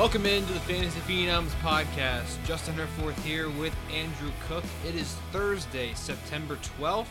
Welcome into the Fantasy Phenoms podcast. Justin Herforth here with Andrew Cook. It is Thursday, September 12th.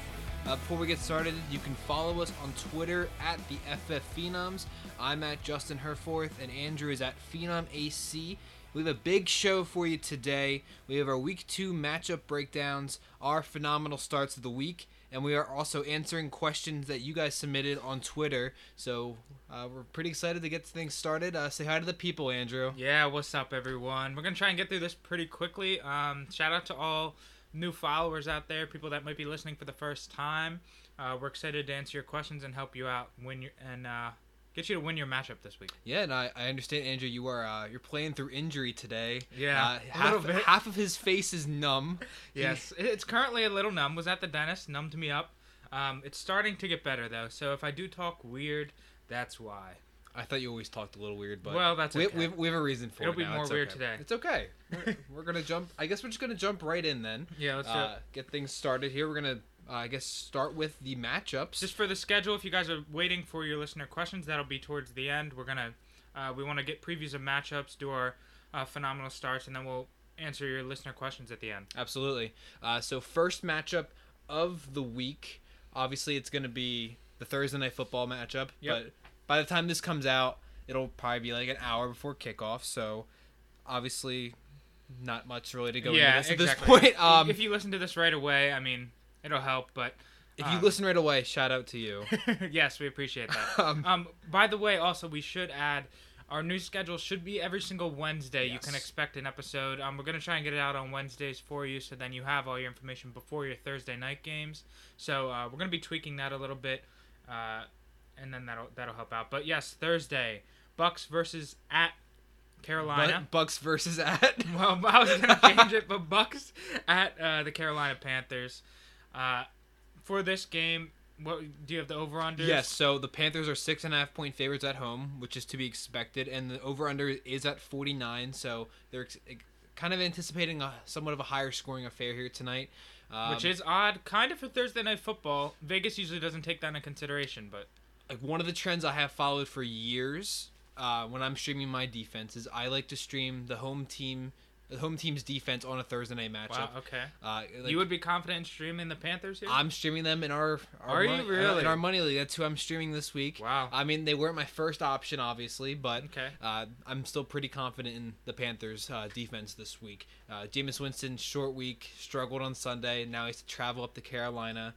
Uh, before we get started, you can follow us on Twitter at the FF Phenoms. I'm at Justin Herforth, and Andrew is at Phenom AC. We have a big show for you today. We have our week two matchup breakdowns, our phenomenal starts of the week, and we are also answering questions that you guys submitted on Twitter. So uh, we're pretty excited to get things started. Uh, say hi to the people, Andrew. Yeah, what's up, everyone? We're gonna try and get through this pretty quickly. Um, shout out to all new followers out there, people that might be listening for the first time. Uh, we're excited to answer your questions and help you out win your and uh, get you to win your matchup this week. Yeah, and I, I understand, Andrew. You are uh, you're playing through injury today. Yeah, uh, half, half of his face is numb. Yes, it's currently a little numb. Was at the dentist, numbed me up. Um, it's starting to get better though, so if I do talk weird, that's why. I thought you always talked a little weird, but Well, that's we, okay. we, we have a reason for It'll it. be now. more It's weird okay. today. It's okay. We're, we're gonna jump. I guess we're just gonna jump right in then. Yeah, let's Uh, it. get things started here. We're gonna, uh, I guess, start with the matchups. Just for the schedule, if you guys are waiting for your listener questions, that'll be towards the end. We're gonna, uh, we want to get previews of matchups, do our uh, phenomenal starts, and then we'll answer your listener questions at the end. Absolutely. Uh, so first matchup of the week. Obviously, it's going to be the Thursday night football matchup. Yep. But by the time this comes out, it'll probably be like an hour before kickoff. So obviously, not much really to go yeah, into this exactly. at this point. Um, if you listen to this right away, I mean, it'll help. But if you um, listen right away, shout out to you. yes, we appreciate that. Um, Um, by the way, also we should add our new schedule should be every single Wednesday. You can expect an episode. Um, we're gonna try and get it out on Wednesdays for you, so then you have all your information before your Thursday night games. So uh, we're gonna be tweaking that a little bit, uh, and then that'll that'll help out. But yes, Thursday, Bucs versus at Carolina. Bu- Bucs versus at. Well, I was gonna change it, but Bucs at uh, the Carolina Panthers. Uh, for this game, what do you have the over unders? Yes, so the Panthers are six and a half point favorites at home, which is to be expected, and the over under is at 49. So they're ex- kind of anticipating a somewhat of a higher scoring affair here tonight. Um, which is odd, kind of for Thursday night football. Vegas usually doesn't take that into consideration, but like one of the trends I have followed for years uh, when I'm streaming my defense is I like to stream the home team, the home team's defense on a Thursday night matchup. wow, okay. Uh, like, you would be confident in streaming the Panthers here? I'm streaming them in our, our Are you mon- uh, really? in our money league. That's who I'm streaming this week. Wow. I mean, they weren't my first option, obviously, but Okay. uh, I'm still pretty confident in the Panthers' uh, defense this week. Uh, Jameis Winston, short week, struggled on Sunday. Now he has to travel up to Carolina.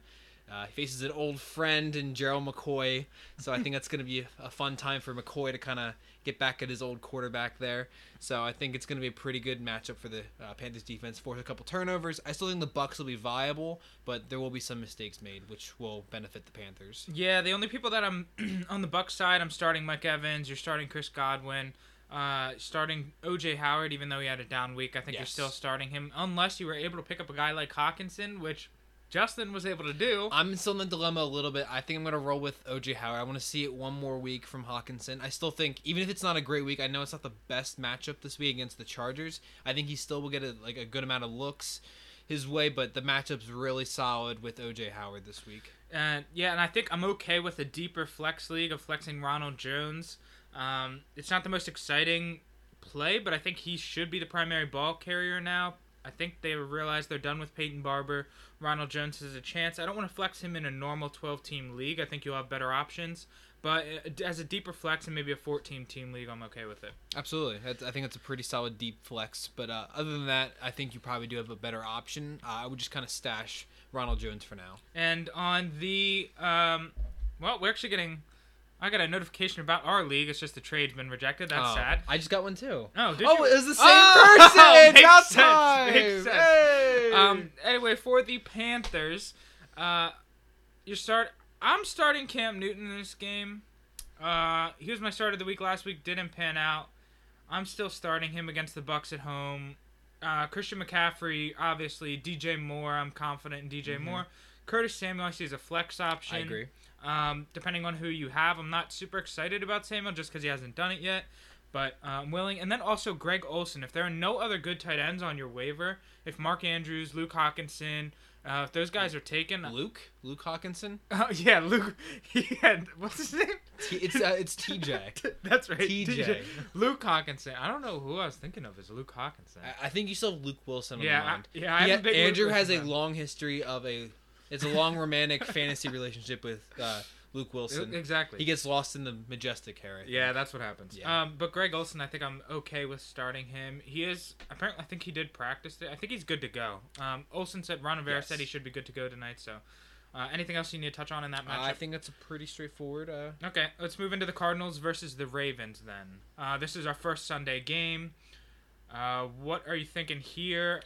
Uh, he faces an old friend in Gerald McCoy, so I think that's going to be a fun time for McCoy to kind of get back at his old quarterback there. So I think it's going to be a pretty good matchup for the uh, Panthers defense. Force a couple turnovers. I still think the Bucs will be viable, but there will be some mistakes made, which will benefit the Panthers. Yeah, the only people that I'm on the Bucs side, I'm starting Mike Evans. You're starting Chris Godwin. Uh, starting OJ Howard, even though he had a down week, I think you're still starting him, unless you were able to pick up a guy like Hockenson, which Justin was able to do. I'm still in the dilemma a little bit. I think I'm going to roll with OJ Howard. I want to see it one more week from Hockenson. I still think, even if it's not a great week, I know it's not the best matchup this week against the Chargers. I think he still will get a, like a good amount of looks his way, but the matchup's really solid with OJ Howard this week. And yeah, and I think I'm okay with a deeper flex league of flexing Ronald Jones. Um, it's not the most exciting play, but I think he should be the primary ball carrier now. I think they realize they're done with Peyton Barber. Ronald Jones has a chance. I don't want to flex him in a normal 12 team league. I think you'll have better options. But uh, as a deeper flex and maybe a 14 team league, I'm okay with it. Absolutely. I think it's a pretty solid deep flex. But uh, other than that, I think you probably do have a better option. Uh, I would just kind of stash Ronald Jones for now. And on the, um, well, we're actually getting. I got a notification about our league. It's just the trade's been rejected. That's Oh, sad. I just got one too. Oh, did oh, you? it was the same Oh, person. makes About sense, time. makes sense. Hey. Um. Anyway, for the Panthers, uh, you start. I'm starting Cam Newton in this game. Uh, he was my start of the week last week. Didn't pan out. I'm still starting him against the Bucs at home. Uh, Christian McCaffrey, obviously. DJ Moore, I'm confident in DJ Moore. Curtis Samuel, I see as a flex option. I agree. Um, depending on who you have, I'm not super excited about Samuel just because he hasn't done it yet. But uh, I'm willing. And then also Greg Olsen. If there are no other good tight ends on your waiver, if Mark Andrews, Luke Hockenson, uh, if those guys are taken, Luke, Luke Hockenson. Oh yeah, Luke. He had what's his name? T- it's uh, it's TJ. That's right. TJ. Luke Hockenson. I don't know who I was thinking of as Luke Hockenson. I, I think you still have Luke Wilson on yeah. I, yeah. I He am a big Luke Andrew has a long history of a. It's a long romantic fantasy relationship with uh, Luke Wilson. Exactly. He gets lost in the majestic hair. Yeah, that's what happens. Yeah. Um, but Greg Olsen, I think I'm okay with starting him. He is apparently. I think he did practice it. I think he's good to go. Um, Olsen said Ron Rivera Yes. said he should be good to go tonight. So, uh, anything else you need to touch on in that Uh. I think that's a pretty straightforward. Uh, Okay, let's move into the Cardinals versus the Ravens then. Uh, this is our first Sunday game. Uh, what are you thinking here?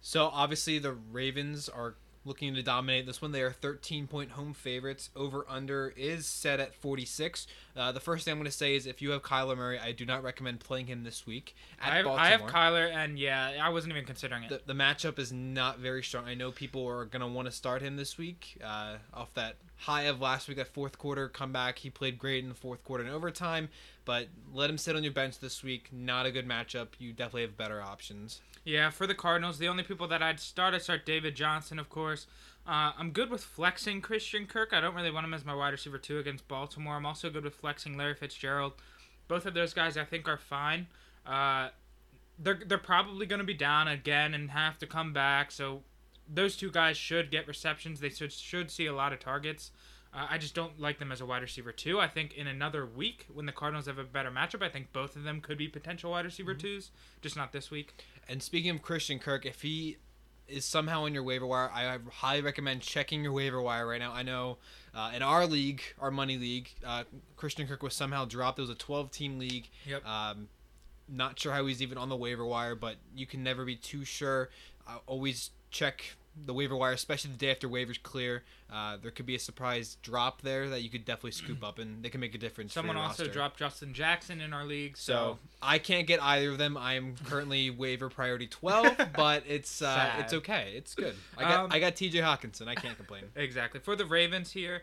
So obviously the Ravens are looking to dominate this one. They are 13 point home favorites. Over under is set at 46. Uh, the first thing I'm going to say is if you have Kyler Murray, I do not recommend playing him this week I have. I have Kyler, and yeah, I wasn't even considering it. the, the matchup is not very strong. I know people are going to want to start him this week uh, off that high of last week, that fourth quarter comeback. He played great in the fourth quarter and overtime, but let him sit on your bench this week. Not a good matchup. You definitely have better options. Yeah, for the Cardinals, the only people that I'd start, I'd start David Johnson, of course. Uh, I'm good with flexing Christian Kirk. I don't really want him as my wide receiver two against Baltimore. I'm also good with flexing Larry Fitzgerald. Both of those guys I think are fine. Uh, they're they're probably going to be down again and have to come back. So those two guys should get receptions. They should should see a lot of targets. Uh, I just don't like them as a wide receiver two. I think in another week when the Cardinals have a better matchup, I think both of them could be potential wide receiver twos. Just not this week. And speaking of Christian Kirk, if he is somehow in your waiver wire, I highly recommend checking your waiver wire right now. I know uh, in our league, our money league, uh, Christian Kirk was somehow dropped. It was a 12 team league. Yep. Um, not sure how he's even on the waiver wire, but you can never be too sure. Uh, always check the waiver wire, especially the day after waivers clear. Uh, there could be a surprise drop there that you could definitely scoop up, and they can make a difference. for Someone also roster. dropped Justin Jackson in our league, So so, I can't get either of them. I'm currently waiver priority 12, but it's uh, it's okay. It's good. I got Um, I got T.J. Hockenson. I can't complain. exactly for the Ravens here.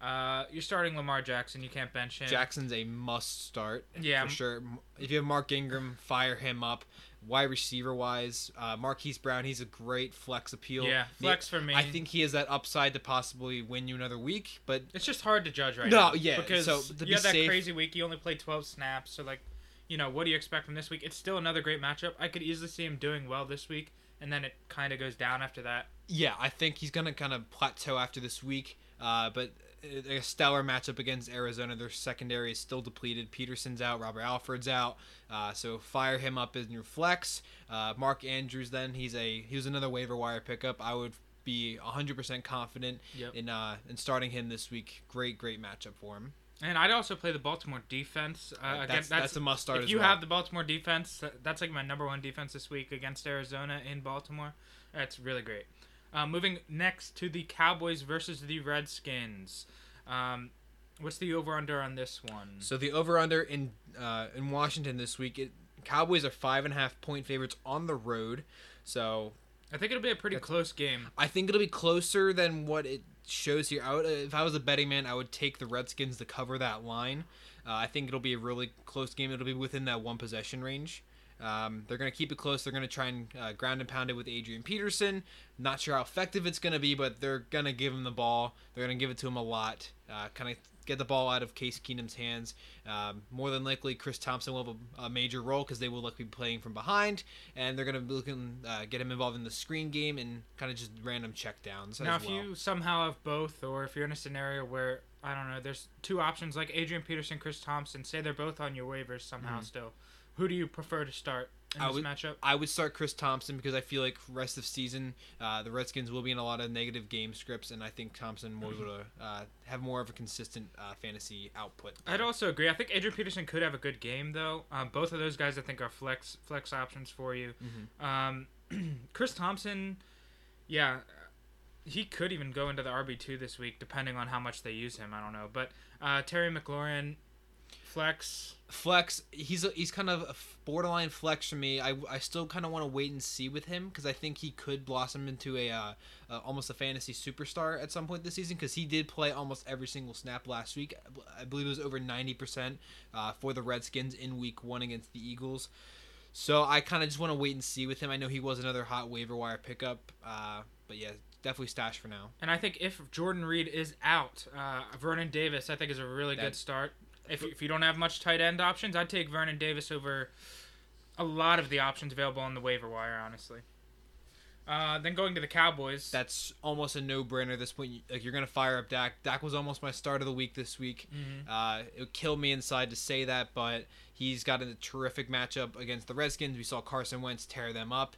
Uh, you're starting Lamar Jackson. You can't bench him. Jackson's a must start. Yeah. for sure. If you have Mark Ingram, fire him up. Wide receiver wise, uh, Marquise Brown, he's a great flex appeal. Yeah, flex for me. I think he has that upside to possibly win you another week, but it's just hard to judge right No, now. yeah, because so, to be you had that safe- crazy week. You only played 12 snaps, so like, you know, what do you expect from this week? It's still another great matchup. I could easily see him doing well this week, and then it kind of goes down after that. yeah, I think he's gonna kind of plateau after this week. Uh, but a stellar matchup against Arizona. Their secondary is still depleted. Peterson's out. Robert Alford's out. Uh, so fire him up in your flex. Uh, Mark Andrews, then he's a he was another waiver wire pickup. I would be 100% confident Yep. in uh, in starting him this week. Great, great matchup for him. And I'd also play the Baltimore defense. Uh, again, that's, that's, that's a must start if as you well. have the Baltimore defense, that's like my number one defense this week against Arizona in Baltimore. That's really great. Uh, moving next to the Cowboys versus the Redskins. Um, what's the over under on this one? So the over under in uh, in Washington this week, it, Cowboys are five and a half point favorites on the road. So I think it'll be a pretty close game. I think it'll be closer than what it shows here. I would, if I was a betting man, I would take the Redskins to cover that line. Uh, I think it'll be a really close game. It'll be within that one possession range. Um, they're going to keep it close. They're going to try and uh, ground and pound it with Adrian Peterson. Not sure how effective it's going to be, but they're going to give him the ball. They're going to give it to him a lot. Uh, kind of get the ball out of Case Keenum's hands. Um, more than likely, Chris Thompson will have a, a major role because they will likely be playing from behind, and they're going to be looking uh, get him involved in the screen game and kind of just random check downs. Now, if well. you somehow have both, or if you're in a scenario where I don't know, there's two options like Adrian Peterson, Chris Thompson. Say they're both on your waivers somehow. Mhm. Still, who do you prefer to start in I this would- matchup? I would start Chris Thompson because I feel like rest of season uh, the Redskins will be in a lot of negative game scripts, and I think Thompson will to uh, have more of a consistent uh, fantasy output. I'd also agree. I think Adrian Peterson could have a good game though. Um, both of those guys I think are flex flex options for you. Mhm. Um, Chris Thompson, yeah, he could even go into the RB two this week depending on how much they use him. I don't know, but uh, Terry McLaurin. Flex. Flex, he's a, he's kind of a borderline flex for me. I, I still kind of want to wait and see with him because I think he could blossom into a uh, uh, almost a fantasy superstar at some point this season because he did play almost every single snap last week. I believe it was over ninety percent uh, for the Redskins in Week One against the Eagles. So I kind of just want to wait and see with him. I know he was another hot waiver wire pickup, uh, but yeah, definitely stash for now. And I think if Jordan Reed is out, uh, Vernon Davis I think is a really That- good start. If, if you don't have much tight end options, I'd take Vernon Davis over a lot of the options available on the waiver wire, honestly. Uh, then going to the Cowboys. That's almost a no-brainer at this point. Like you're gonna fire up Dak. Dak was almost my start of the week this week. Mhm. Uh, it would kill me inside to say that, but he's got a terrific matchup against the Redskins. We saw Carson Wentz tear them up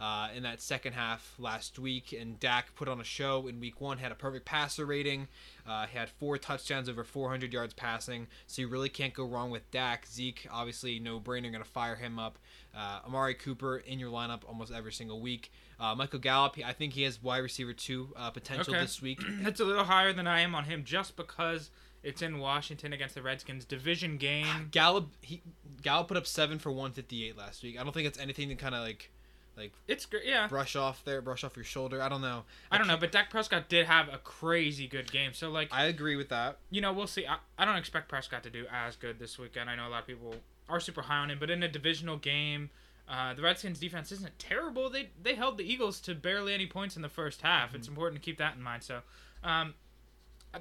uh, in that second half last week, and Dak put on a show in Week One. Had a perfect passer rating. Uh, he had four touchdowns, over 400 yards passing. So you really can't go wrong with Dak. Zeke, obviously, no-brainer. Going to fire him up. Uh, Amari Cooper in your lineup almost every single week. Uh, Michael Gallup, I think he has wide receiver two uh, potential Okay. this week. That's a little higher than I am on him just because it's in Washington against the Redskins. Division game. Gallup, he Gallup put up seven for 158 last week. I don't think it's anything to kind of like like It's great. Yeah. brush off there, brush off your shoulder. I don't know. I don't know, but Dak Prescott did have a crazy good game. So, like, I agree with that. you know, we'll see. I, I don't expect Prescott to do as good this weekend. I know a lot of people are super high on him, but in a divisional game, uh, the Redskins defense isn't terrible. They they held the Eagles to barely any points in the first half. It's important to keep that in mind. So, um,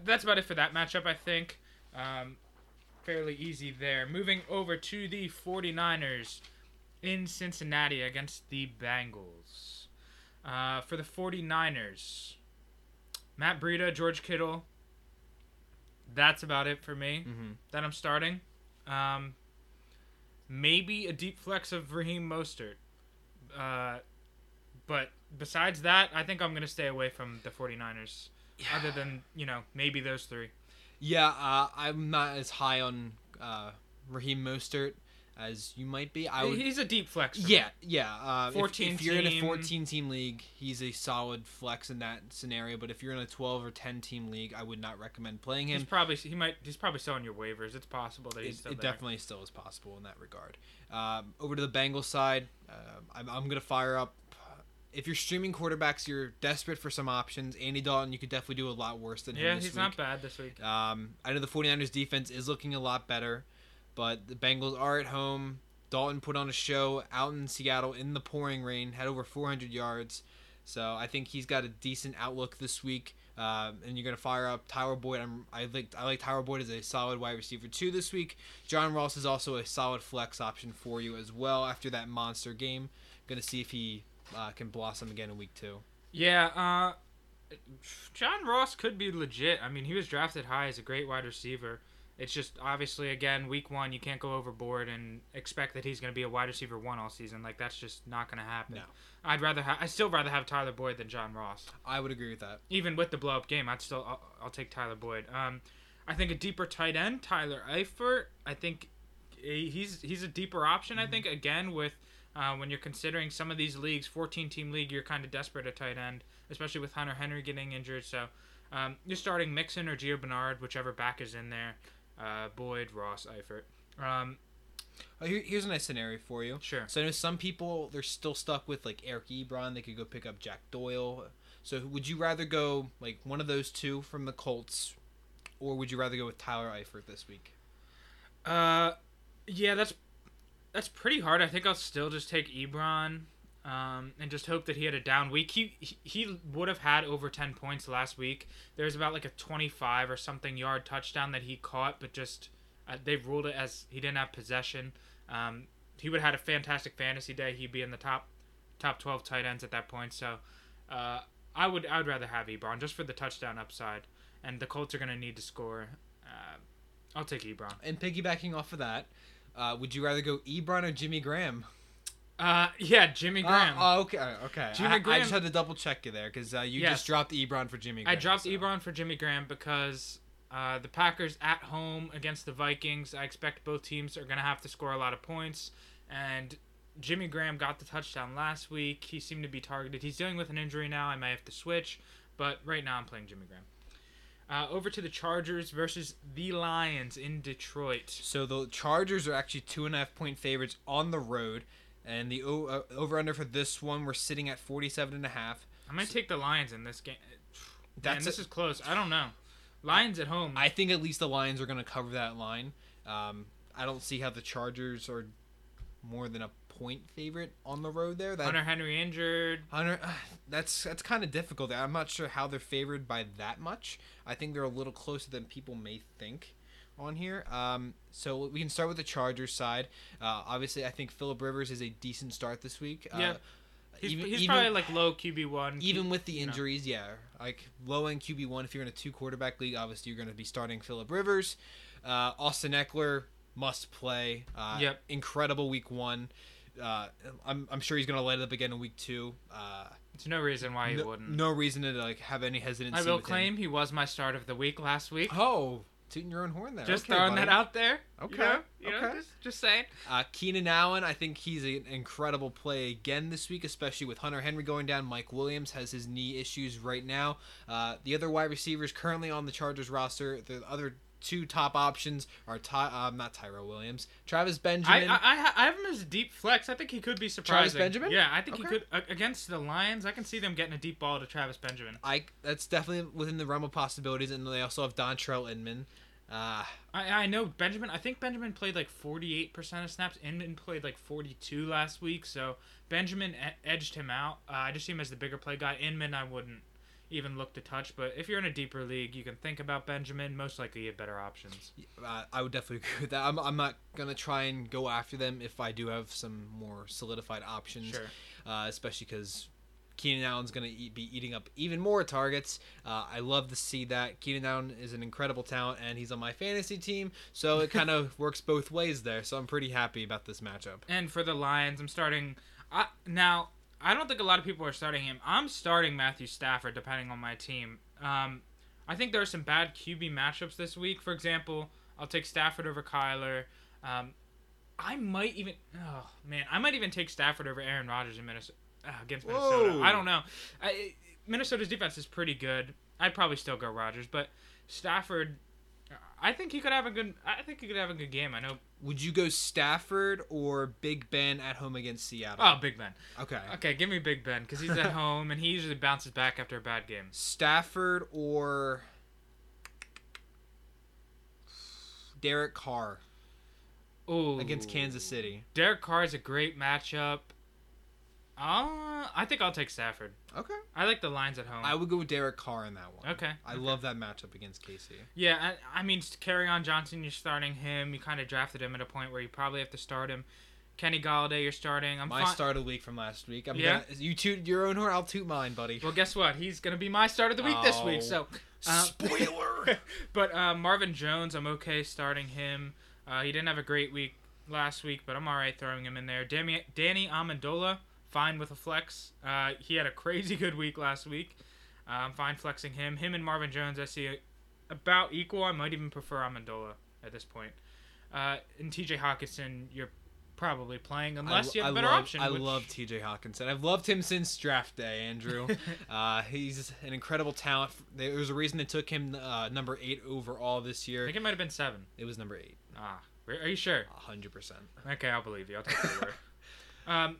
that's about it for that matchup, I think. Um, fairly easy there. Moving over to the 49ers in Cincinnati against the Bengals. Uh, for the 49ers, Matt Breida, George Kittle. That's about it for me Mm-hmm. that I'm starting. Um, maybe a deep flex of Raheem Mostert. Uh, but besides that, I think I'm going to stay away from the 49ers. Other than, you know, maybe those three. Yeah, uh, I'm not as high on uh, Raheem Mostert as you might be. I would. He's a deep flex. Yeah, yeah. Uh, 14 if, you're in a 14 team league, he's a solid flex in that scenario. But if you're in a 12 or 10 team league, I would not recommend playing He's him. probably he might he's probably still on your waivers. It's possible that he's It, still it there. definitely still is possible in that regard. Um, over to the Bengals side, uh, I'm, I'm gonna fire up. If you're streaming quarterbacks, you're desperate for some options. Andy Dalton, you could definitely do a lot worse than Yeah, him this he's week. not bad this week. Um, I know the 49ers defense is looking a lot better, but the Bengals are at home. Dalton put on a show out in Seattle in the pouring rain, had over 400 yards. So I think he's got a decent outlook this week. Um, and you're gonna fire up Tyler Boyd. I'm, I like I like Tyler Boyd as a solid wide receiver two this week. John Ross is also a solid flex option for you as well after that monster game. Gonna see if he uh, can blossom again in week two. Yeah, uh, John Ross could be legit. I mean, he was drafted high as a great wide receiver. It's just obviously again week one you can't go overboard and expect that he's going to be a wide receiver one all season. Like that's just not going to happen. No. I'd rather have I still rather have Tyler Boyd than John Ross. I would agree with that. Even with the blow up game, I'd still I'll, I'll take Tyler Boyd. Um, I think a deeper tight end, Tyler Eifert. I think he's he's a deeper option. I think again with uh, when you're considering some of these leagues, 14 team league, you're kind of desperate at tight end, especially with Hunter Henry getting injured. So um, you're starting Mixon or Gio Bernard, whichever back is in there. Uh, Boyd, Ross, Eifert. Um, Oh, here, here's a nice scenario for you. sure. So I know some people they're still stuck with like Eric Ebron. They could go pick up Jack Doyle. So would you rather go like one of those two from the Colts, or would you rather go with Tyler Eifert this week? Uh, yeah, that's that's pretty hard. I think I'll still just take Ebron, um, and just hope that he had a down week. He he, would have had over ten points last week. There was about like a twenty-five or something yard touchdown that he caught, but just uh, they ruled it as he didn't have possession. Um, he would have had a fantastic fantasy day. He'd be in the top top twelve tight ends at that point. So, uh, I would I would rather have Ebron just for the touchdown upside, and the Colts are gonna need to score. Uh, I'll take Ebron. And piggybacking off of that, uh, would you rather go Ebron or Jimmy Graham? Uh, yeah, Jimmy Graham. Uh, oh, okay, okay. Jimmy I, I just had to double check you there because uh, you Yes. just dropped Ebron for Jimmy. Graham. I dropped so. Ebron for Jimmy Graham because uh, the Packers at home against the Vikings. I expect both teams are gonna have to score a lot of points, and Jimmy Graham got the touchdown last week. He seemed to be targeted. He's dealing with an injury now. I may have to switch, but right now I'm playing Jimmy Graham. Uh, over to the Chargers versus the Lions in Detroit. So the Chargers are actually two and a half point favorites on the road, and the o- uh, over under for this one we're sitting at 47 and a half. I'm gonna take the Lions in this game. Man, That's this a- is close. I don't know. Lions at home. I think at least the Lions are going to cover that line. Um, I don't see how the Chargers are more than a point favorite on the road there. That Hunter Henry injured. Hunter, that's that's kind of difficult. I'm not sure how they're favored by that much. I think they're a little closer than people may think on here. Um, so we can start with the Chargers side. Uh, obviously, I think Philip Rivers is a decent start this week. Yeah. Uh, He's, even, he's even- probably like low QB one. even with the injuries, yeah, like low end QB one. If you're in a two quarterback league, obviously you're going to be starting Philip Rivers. Uh, Austin Ekeler must play. Uh, Yep. Incredible week one. Uh, I'm, I'm sure he's going to light it up again in week two. Uh, There's no reason why he no, wouldn't. no reason to like have any hesitancy. I will with him. claim he was my start of the week last week. Oh, tooting your own horn there. just Okay, throwing buddy. that out there. Okay, You know, you know, okay. just, just saying. Uh, Keenan Allen, I think he's an incredible play again this week, especially with Hunter Henry going down. Mike Williams has his knee issues right now. Uh, the other wide receivers currently on the Chargers roster, the other two top options are Ty, um, not Tyrell Williams, Travis Benjamin. I, I, I have him as a deep flex. I think he could be surprising. Travis Benjamin? Yeah, I think he could uh, against the Lions. I can see them getting a deep ball to Travis Benjamin. I that's definitely within the realm of possibilities, and they also have Dontrelle Inman. Uh, I, I know Benjamin. I think Benjamin played like 48% of snaps. Inman played like 42 last week. So Benjamin edged him out. Uh, I just see him as the bigger play guy. Inman, I wouldn't even look to touch. But if you're in a deeper league, you can think about Benjamin. Most likely, you have better options. uh, I would definitely agree with that. I'm, I'm not gonna try and go after them if I do have some more solidified options. Sure. uh, especially because Keenan Allen's going to eat, be eating up even more targets. Uh, I love to see that. Keenan Allen is an incredible talent, and he's on my fantasy team, so it kind of works both ways there. So I'm pretty happy about this matchup. And for the Lions, I'm starting. I, now, I don't think a lot of people are starting him. I'm starting Matthew Stafford, depending on my team. Um, I think there are some bad QB matchups this week. For example, I'll take Stafford over Kyler. Um, I might even. Oh man, I might even take Stafford over Aaron Rodgers in Minnesota uh, against Minnesota. Whoa. I don't know. I, Minnesota's defense is pretty good. I'd probably still go Rodgers, but Stafford. I think he could have a good. I think he could have a good game. I know. Would you go Stafford or Big Ben at home against Seattle? Oh, Big Ben. okay. Okay, give me Big Ben because he's at home and he usually bounces back after a bad game. Stafford or Derek Carr Oh. against Kansas City. Derek Carr is a great matchup. Uh, I think I'll take Stafford. Okay. I like the lines at home. I would go with Derek Carr in that one. Okay, I okay. love that matchup against KC. yeah, I, I mean, Kerryon Johnson. You're starting him. You kind of drafted him at a point where you probably have to start him. Kenny Golladay, you're starting. I'm my fine. start of the week from last week. I'm Yeah? gonna, you toot your own horn, I'll toot mine, buddy. Well, guess what? He's gonna be my start of the week this week. Oh. So, uh, Spoiler. but uh, Marvin Jones, I'm okay starting him. Uh, he didn't have a great week last week, but I'm all right throwing him in there. Danny, Danny Amendola, fine with a flex. Uh, he had a crazy good week last week. Uh, I'm fine flexing him. Him and Marvin Jones, I see about equal. I might even prefer Amendola at this point. Uh, and T.J. Hockenson, you're probably playing unless you have a I better love, option. I which- love TJ Hockenson. I've loved him since draft day, Andrew. uh, he's an incredible talent. There was a reason they took him uh, number eight overall this year. I think it might have been seven. It was number eight, Ah, are you sure? hundred percent. Okay, I'll believe you. I'll take your word. Um,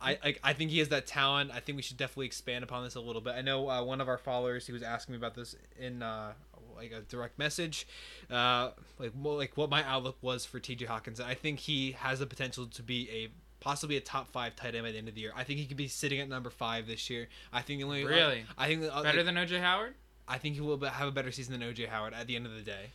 I, I I think he has that talent. I think we should definitely expand upon this a little bit. I know uh, one of our followers he was asking me about this in uh, like a direct message, uh, like more like what my outlook was for T.J. Hockenson. I think he has the potential to be a possibly a top five tight end by the end of the year. I think he could be sitting at number five this year. I think the only Really? I think uh, better like, than OJ Howard, I think he will have a better season than O.J. Howard at the end of the day.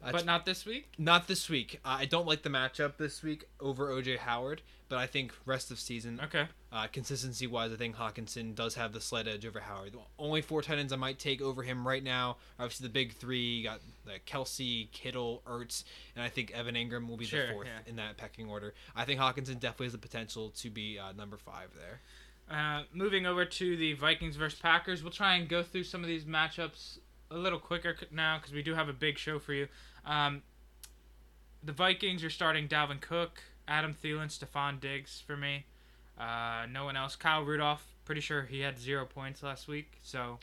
That's- but not this week. Not this week. Uh, I don't like the matchup this week over O.J. Howard, but I think rest of season Okay. uh, consistency wise, I think Hockenson does have the slight edge over Howard. The only four tight ends I might take over him right now obviously the big three. You got the Kelce, Kittle, Ertz, and I think Evan Engram will be Sure, the fourth yeah. in that pecking order. I think Hockenson definitely has the potential to be uh, number five there. Uh, moving over to the Vikings versus Packers, we'll try and go through some of these matchups a little quicker now because we do have a big show for you. Um, the Vikings are starting Dalvin Cook, Adam Thielen, Stefon Diggs for me. Uh, no one else. Kyle Rudolph, pretty sure he had zero points last week. So,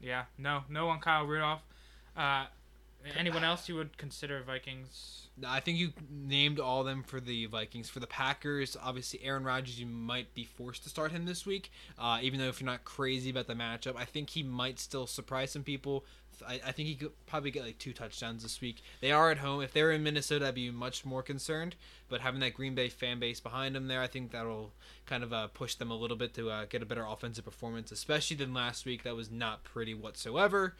yeah, no, no on Kyle Rudolph. Uh, anyone else you would consider Vikings? I think you named all of them for the Vikings. For the Packers, obviously Aaron Rodgers, you might be forced to start him this week. Uh, even though if you're not crazy about the matchup, I think he might still surprise some people. I, I think he could probably get like two touchdowns this week. They are at home. If they were in Minnesota, I'd be much more concerned. But having that Green Bay fan base behind them there, I think that'll kind of uh, push them a little bit to uh, get a better offensive performance, especially than last week. That was not pretty whatsoever.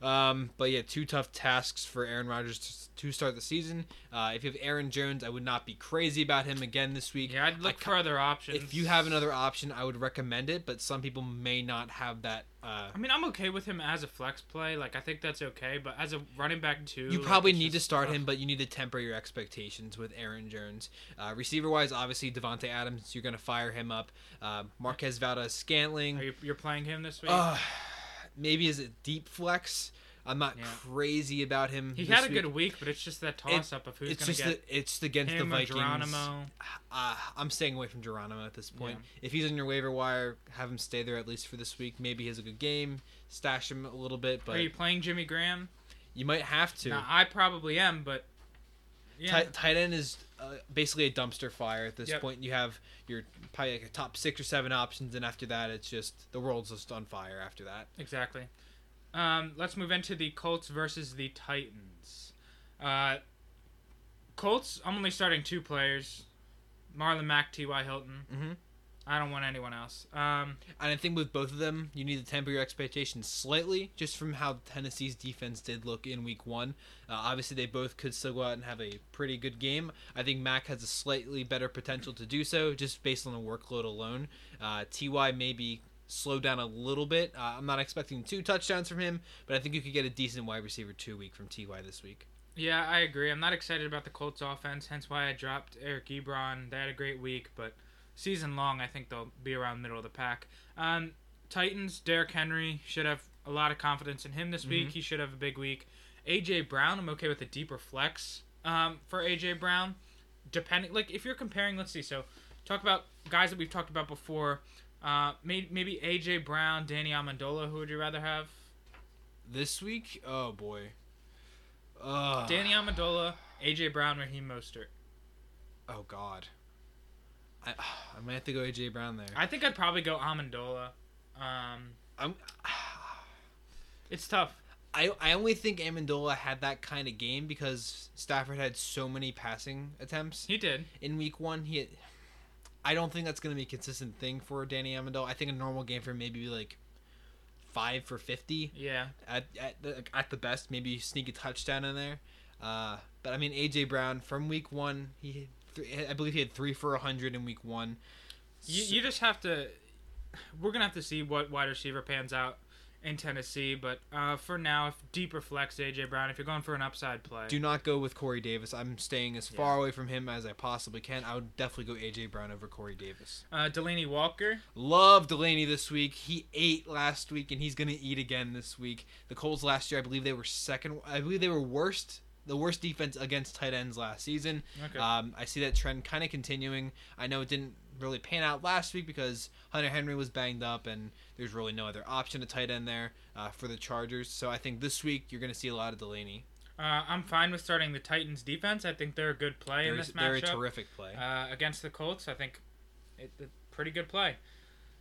Um, but yeah, two tough tasks for Aaron Rodgers to, to start the season. Uh, if you have Aaron Jones, I would not be crazy about him again this week. Yeah, I'd look I for other options. If you have another option, I would recommend it, but some people may not have that. Uh, I mean, I'm okay with him as a flex play. Like, I think that's okay. But as a running back two, you probably it's need to start him, but you need to temper your expectations with Aaron Jones. Uh, receiver wise, obviously Davante Adams, you're going to fire him up. Uh, Marquez Valdes Scantling, Are you, you're playing him this week? uh, maybe as a deep flex. I'm not Yeah. crazy about him. he had a week. good week, but it's just that toss up of who's gonna just get the, it's against the Vikings. Geronimo. Uh, I'm staying away from Geronimo at this point. If he's on your waiver wire, have him stay there at least for this week. Maybe he has a good game, stash him a little bit, but Are you playing Jimmy Graham? you might have to. Nah, I probably am, but yeah, Tight, tight end is uh, basically a dumpster fire at this Yep. point. You have your probably like a top six or seven options, and after that, it's just the world's just on fire. After that, exactly. Um, let's move into the Colts versus the Titans. Uh, Colts. I'm only starting two players: Marlon Mack, T.Y. Hilton. mm-hmm. I don't want anyone else. Um, and I think with both of them, you need to temper your expectations slightly, just from how Tennessee's defense did look in Week One. Uh, obviously, they both could still go out and have a pretty good game. I think Mack has a slightly better potential to do so, just based on the workload alone. Uh, Ty maybe slow down a little bit. Uh, I'm not expecting two touchdowns from him, but I think you could get a decent wide receiver two week from Ty this week. yeah, I agree. I'm not excited about the Colts offense, hence why I dropped Eric Ebron. They had a great week, but season long, I think they'll be around middle of the pack. Um, Titans, Derrick Henry should have a lot of confidence in him this week. Mhm. He should have a big week. AJ Brown, I'm okay with a deeper flex um, for AJ Brown. Depending, like if you're comparing, let's see. So, talk about guys that we've talked about before. Uh, maybe, maybe AJ Brown, Danny Amendola. Who would you rather have? This week, oh boy. Ugh. Danny Amendola, AJ Brown, Raheem Mostert. Oh God. I I might have to go AJ Brown there. I think I'd probably go Amendola. Um, I'm. it's tough. I, I only think Amendola had that kind of game because Stafford had so many passing attempts He did. in week one. He, had, I don't think that's going to be a consistent thing for Danny Amendola. I think a normal game for him maybe like five for fifty Yeah. at at the, at the best. Maybe sneak a touchdown in there. Uh, but I mean AJ Brown from week one, he three, I believe he had three for hundred in week one. You, So- you just have to. We're gonna have to see what wide receiver pans out in Tennessee, but uh, for now, if deeper flex AJ Brown, if you're going for an upside play, do not go with Corey Davis. I'm staying as far away from him as I possibly can. I would definitely go AJ Brown over Corey Davis. uh, Delanie Walker. Love Delanie this week. He ate last week and he's going to eat again this week. The Colts last year, I believe they were second. I believe they were worst, the worst defense against tight ends last season. Okay. Um, I see that trend kind of continuing. I know it didn't really pan out last week because Hunter Henry was banged up and there's really no other option at tight end there uh, for the Chargers. So I think this week you're going to see a lot of Delanie. Uh, I'm fine with starting the Titans defense. I think they're a good play They're, in this they're a terrific play. uh, against the Colts. I think it, it pretty good play.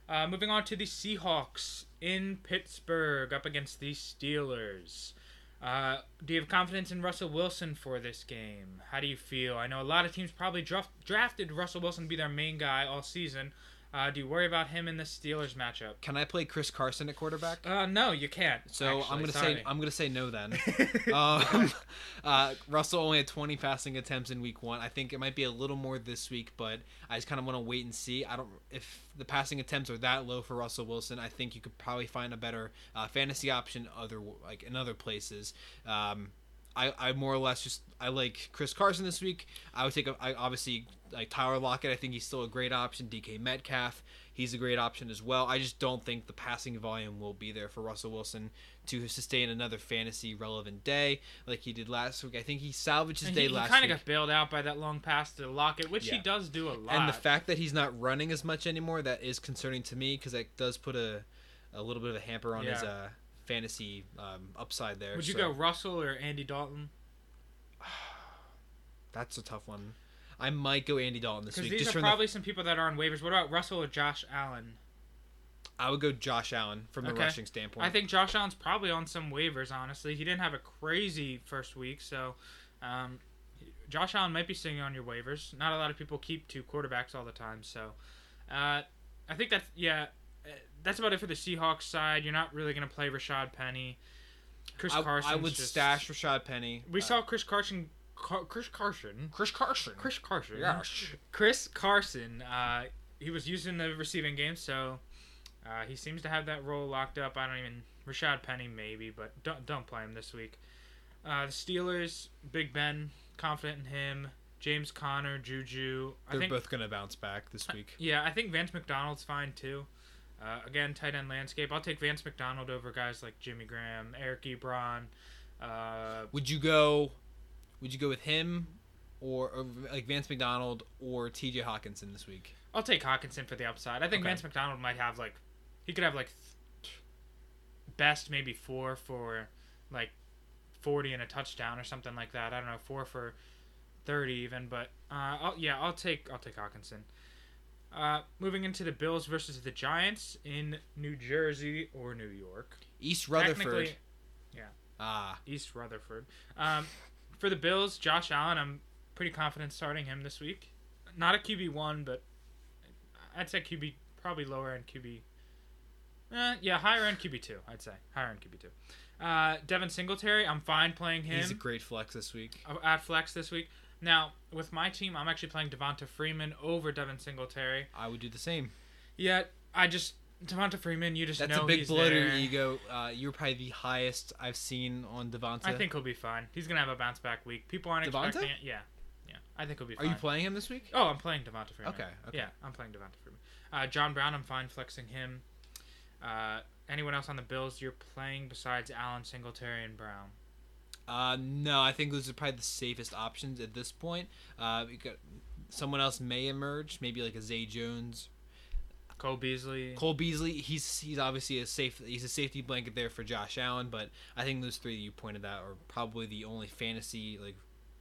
Uh, moving on to the Seahawks in Pittsburgh up against the Steelers. Uh, do you have confidence in Russell Wilson for this game? How do you feel? I know a lot of teams probably draft, drafted Russell Wilson to be their main guy all season. Uh, do you worry about him in the Steelers matchup? Can I play Chris Carson at quarterback? Uh, no, you can't. So I'm gonna sorry. say I'm gonna say no then. um, uh, Russell only had 20 passing attempts in week one. I think it might be a little more this week, but I just kind of want to wait and see. I don't if the passing attempts are that low for Russell Wilson. I think you could probably find a better uh, fantasy option other like in other places. Um, I, I more or less just I like Chris Carson this week. I would take a, I obviously like Tyler Lockett. I think he's still a great option. DK Metcalf, he's a great option as well. I just don't think the passing volume will be there for Russell Wilson to sustain another fantasy relevant day like he did last week. I think he salvaged his And day he, he last kind of got bailed out by that long pass to Lockett, which he does do a lot. and the fact that he's not running as much anymore that is concerning to me because that does put a a little bit of a hamper on his uh fantasy um, upside there. Would you so go Russell or Andy Dalton? That's a tough one. I might go Andy Dalton this Because week. these Just are from the, probably some people that are on waivers. What about Russell or Josh Allen? I would go Josh Allen from the Okay. rushing standpoint. I think Josh Allen's probably on some waivers. Honestly, he didn't have a crazy first week, so um, Josh Allen might be sitting on your waivers. Not a lot of people keep two quarterbacks all the time, so uh, I think that's yeah. That's about it for the Seahawks side. You're not really gonna play Rashaad Penny. Chris I, Carson. I would stash Rashaad Penny. We Uh, saw Chris Carson. Car- Chris Carson. Chris Carson. Chris Carson. Yes. Chris Carson. Uh, he was used in the receiving game, so uh, he seems to have that role locked up. I don't even Rashaad Penny maybe, but don't don't play him this week. Uh, the Steelers, Big Ben, confident in him. James Conner, Juju. They're think both gonna bounce back this week. yeah, I think Vance McDonald's fine too. Uh, again, tight end landscape. I'll take Vance McDonald over guys like Jimmy Graham, Eric Ebron. Uh, Would you go? Would you go with him, or, or like Vance McDonald or T.J. Hockenson this week? I'll take Hockenson for the upside. I think Okay. Vance McDonald might have like, he could have like, th- best maybe four for, like, forty and a touchdown or something like that. I don't know, four for thirty even. But uh, I'll, yeah, I'll take I'll take Hockenson. Uh, moving into the Bills versus the Giants in New Jersey or New York. East Rutherford. Yeah. Ah, East Rutherford. Um, for the Bills, Josh Allen, I'm pretty confident starting him this week. Not a QB one, but I'd say QB probably lower end QB. Eh, yeah, higher end QB two. I'd say higher end QB two. Uh, Devin Singletary, I'm fine playing him he's a great flex this week. at flex this week. Now with my team, I'm actually playing Devonta Freeman over Devin Singletary. I would do the same. Yeah, I just Devonta Freeman. You just That's know a big blow to your ego. Uh, you're probably the highest I've seen on Devonta. I think he'll be fine. He's gonna have a bounce back week. People aren't Devonta? expecting it. Yeah, yeah. I think he'll be fine. Are fine. you playing him this week? Oh, I'm playing Devonta Freeman. Okay, okay. Yeah, I'm playing Devonta Freeman. Uh, John Brown, I'm fine flexing him. Uh, anyone else on the Bills you're playing besides Allen, Singletary, and Brown? Uh, no, I think those are probably the safest options at this point. Uh, we got someone else may emerge, maybe like a Zay Jones, Cole Beasley. Cole Beasley. He's he's obviously a safe. He's a safety blanket there for Josh Allen, but I think those three that you pointed out are probably the only fantasy like